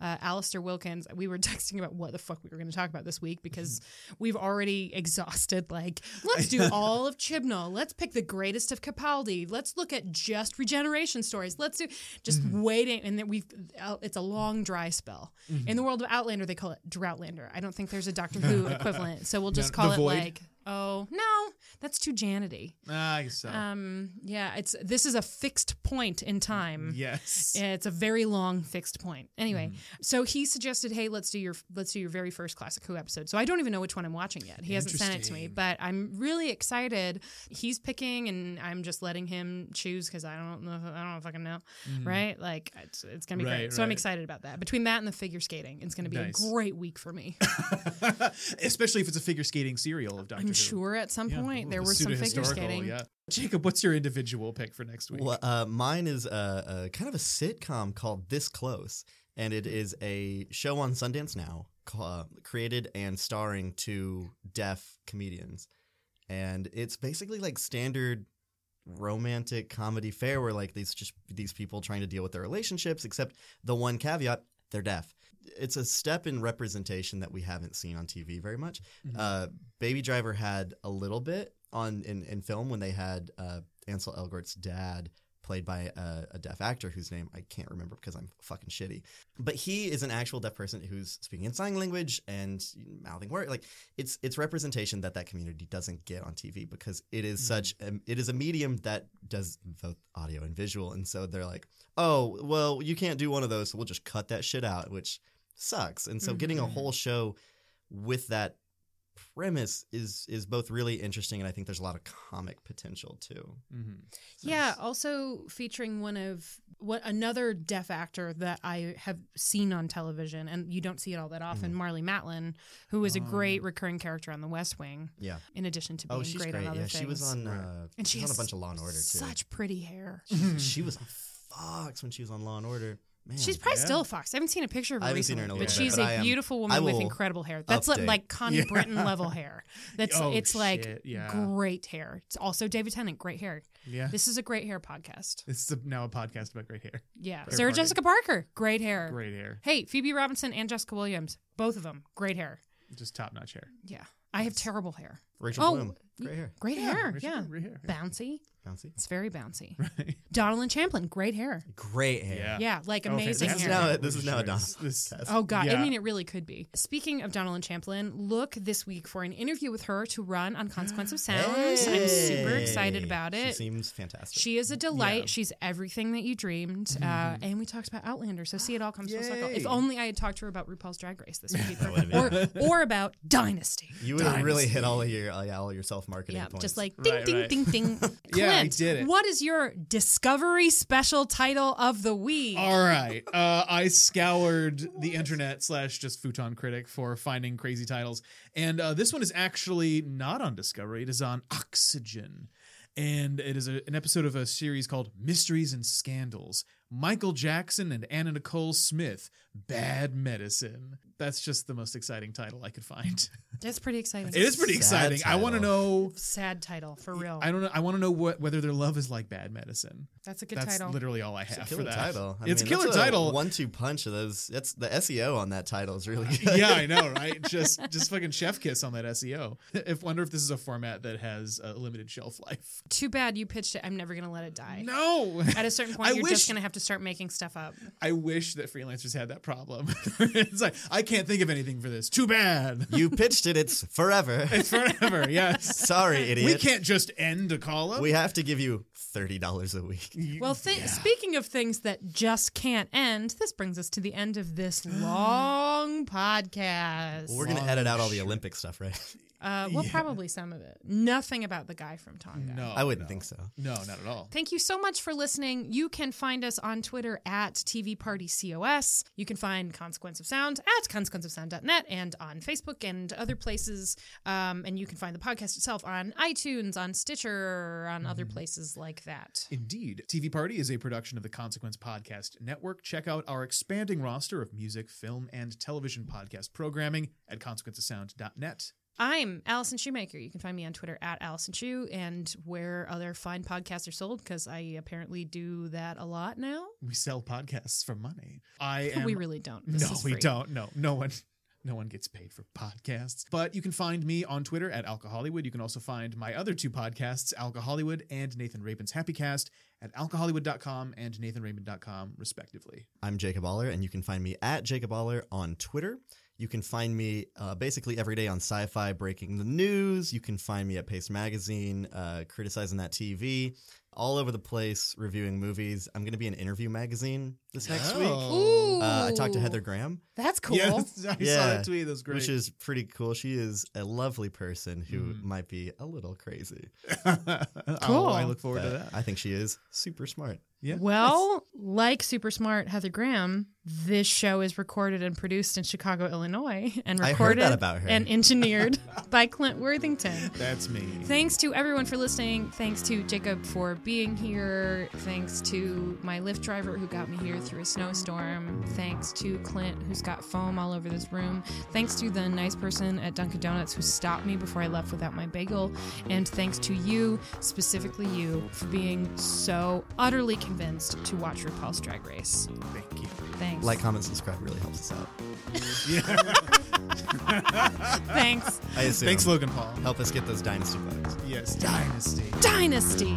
uh, Alistair Wilkins, we were texting about what the fuck we were going to talk about this week because we've already exhausted like let's do all of Chibnall, let's pick the greatest of Capaldi, let's look at just regeneration stories, let's do just waiting, and then we've uh, it's a long dry spell. In the world of Outlander, they call it Droughtlander. I don't think there's a Doctor Who equivalent, so we'll just The call it Void? like oh no, that's too Janity. Ah, I guess so. Um, yeah, it's this is a fixed point in time. yes. It's a very long fixed point. Anyway, Mm-hmm. so he suggested, "Hey, let's do your let's do your very first classic Who episode." So I don't even know which one I'm watching yet. He hasn't sent it to me, but I'm really excited. He's picking, and I'm just letting him choose because I don't know. I don't fucking know, right? Like it's, it's gonna be. Right, great. So I'm excited about that. Between that and the figure skating, it's gonna be Nice. a great week for me. Especially if it's a figure skating serial of Doctor. Sure at some Yeah. point Ooh, there the was some figure pseudo-historical, skating. Yeah. Jacob, what's your individual pick for next week? Well, uh, mine is a, a kind of a sitcom called This Close, and it is a show on Sundance Now, uh, created and starring two deaf comedians, and it's basically like standard romantic comedy fare where like these just these people trying to deal with their relationships, except the one caveat they're deaf. It's a step in representation that we haven't seen on TV very much. Uh, Baby Driver had a little bit on in, in film when they had uh, Ansel Elgort's dad played by a, a deaf actor whose name I can't remember because I'm fucking shitty. But he is an actual deaf person who's speaking in sign language and mouthing words. Like it's it's representation that that community doesn't get on TV because it is such a, it is a medium that does both audio and visual, and so they're like, oh well, you can't do one of those, so we'll just cut that shit out, which sucks. And so getting a whole show with that premise is is both really interesting and I think there's a lot of comic potential too. Mhm. Yeah, also featuring one of what another deaf actor that I have seen on television, and you don't see it all that often, Mm-hmm. Marlee Matlin, who is a Oh, great recurring character on The West Wing, Yeah. in addition to being Oh, she's great, great. on other Yeah, things. she was on uh, and she she was on a bunch of Law and Order too. Such pretty hair. Mm-hmm. she was on Fox when she was on Law and Order. Man, She's probably yeah. still a fox. I haven't seen a picture of her I recently, her in a but bit, she's but a am- beautiful woman with incredible hair. That's like, update. like Connie Yeah. Britton level hair. That's Oh, it's like yeah. great hair. It's also David Tennant, great hair. Yeah. This is a great hair podcast. This is a, now a podcast about great hair. Yeah, Claire Sarah Parker. Jessica Parker, great hair. Great hair. Hey, Phoebe Robinson and Jessica Williams, both of them, great hair. Just top notch hair. Yeah, I have terrible hair. Rachel Oh, Bloom. Great hair. Great hair. Rachel Yeah, Bloom, Great hair. bouncy. Bouncy. It's very bouncy. Right. Donna Lynne Champlin, great hair. Great hair. Yeah. Yeah, like Okay, amazing this is now- this is now a Donald this- cast. Oh God! I mean, it really could be. Speaking of Donna Lynne Champlin, look this week for an interview with her to run on Consequence of Sound. I'm super excited Hey. about She it. seems fantastic. She is a delight. Yeah. She's everything that you dreamed. Uh, and we talked about Outlander, so see it all comes full circle. If only I had talked to her about RuPaul's Drag Race this week, would've or, or about Dynasty. you would have really hit all of your yeah, all your self marketing Yeah, points. just like ding, Right, ding, right. ding, ding. Clint, Yeah, I did it. what is your Discovery special title of the week? All right. Uh, I scoured the internet slash just futon critic for finding crazy titles, and uh, this one is actually not on Discovery. It is on Oxygen, and it is a, an episode of a series called Mysteries and Scandals. Michael Jackson and Anna Nicole Smith, Bad Medicine. That's just the most exciting title I could find. That's pretty exciting. it is pretty Sad exciting. I want to know. sad title for real. I don't know. I want to know what whether their love is like bad medicine. That's a good title. That's title. literally all I have It's a have killer for that. title. I it's mean, a killer that's title. One-two punch of those. That's the SEO on that title is really good. yeah, I know, right? Just just fucking chef kiss on that SEO. If wonder if this is a format that has a limited shelf life. Too bad you pitched it. I'm never gonna let it die. No. At a certain point, I you're wish- just gonna have to start making stuff up. I wish that freelancers had that problem. it's like I can't think of anything for this. Too bad. You pitched it. It's forever. It's forever. Yes. Sorry, idiot. We can't just end a call up. We have to give you thirty dollars a week. Well, th- speaking of things that just can't end, this brings us to the end of this long podcast. We're gonna Long edit out all the. Olympic stuff, right? Uh, well, probably some of it. Nothing about the guy from Tonga. no, I wouldn't no. think so. No, not at all. Thank you so much for listening. You can find us on Twitter at TV Party COS. You can find Consequence of Sound at consequenceofsound.net and on Facebook and other places. Um, and you can find the podcast itself on iTunes, on Stitcher, on other places like that. Indeed. TV Party is a production of the Consequence Podcast Network. Check out our expanding roster of music, film, and television podcast programming at consequenceofsound.net. I'm Allison Shoemaker. You can find me on Twitter at Allison Shoe and where other fine podcasts are sold because I apparently do that a lot now. We sell podcasts for money. I am we really don't. This no, we don't. No, no one. No one gets paid for podcasts. But you can find me on Twitter at Alcohollywood. You can also find my other two podcasts, Alcohollywood and Nathan Rabin's Happy Cast, at alcohollywood.com and nathanrabin.com, respectively. I'm Jacob Oller, and you can find me at Jacob Oller on Twitter. You can find me uh, basically every day on Syfy breaking the news. You can find me at Paste Magazine, uh, criticizing that TV, all over the place reviewing movies. I'm going to be in Interview Magazine this next week. Uh, I talked to Heather Graham, That's cool. Yes, I saw Yeah, that tweet. That was great. which is pretty cool. She is a lovely person who Mm. might be a little crazy. oh, I look forward to that. I think she is super smart. Yeah. Well, like super smart Heather Graham, this show is recorded and produced in Chicago, Illinois, and I heard recorded that about her. and engineered by Clint Worthington. That's me. Thanks to everyone for listening. Thanks to Jacob for being here. Thanks to my Lyft driver who got me here through a snowstorm. Thanks to Clint who's got foam all over this room. Thanks to the nice person at Dunkin' Donuts who stopped me before I left without my bagel. And thanks to you, specifically you, for being so utterly convinced to watch RuPaul's Drag Race. Thank you. Thanks. Like, comment, subscribe really helps us out. Thanks. I assume. Thanks, Logan Paul. Help us get those dynasty votes. Yes, Dynasty. Dynasty.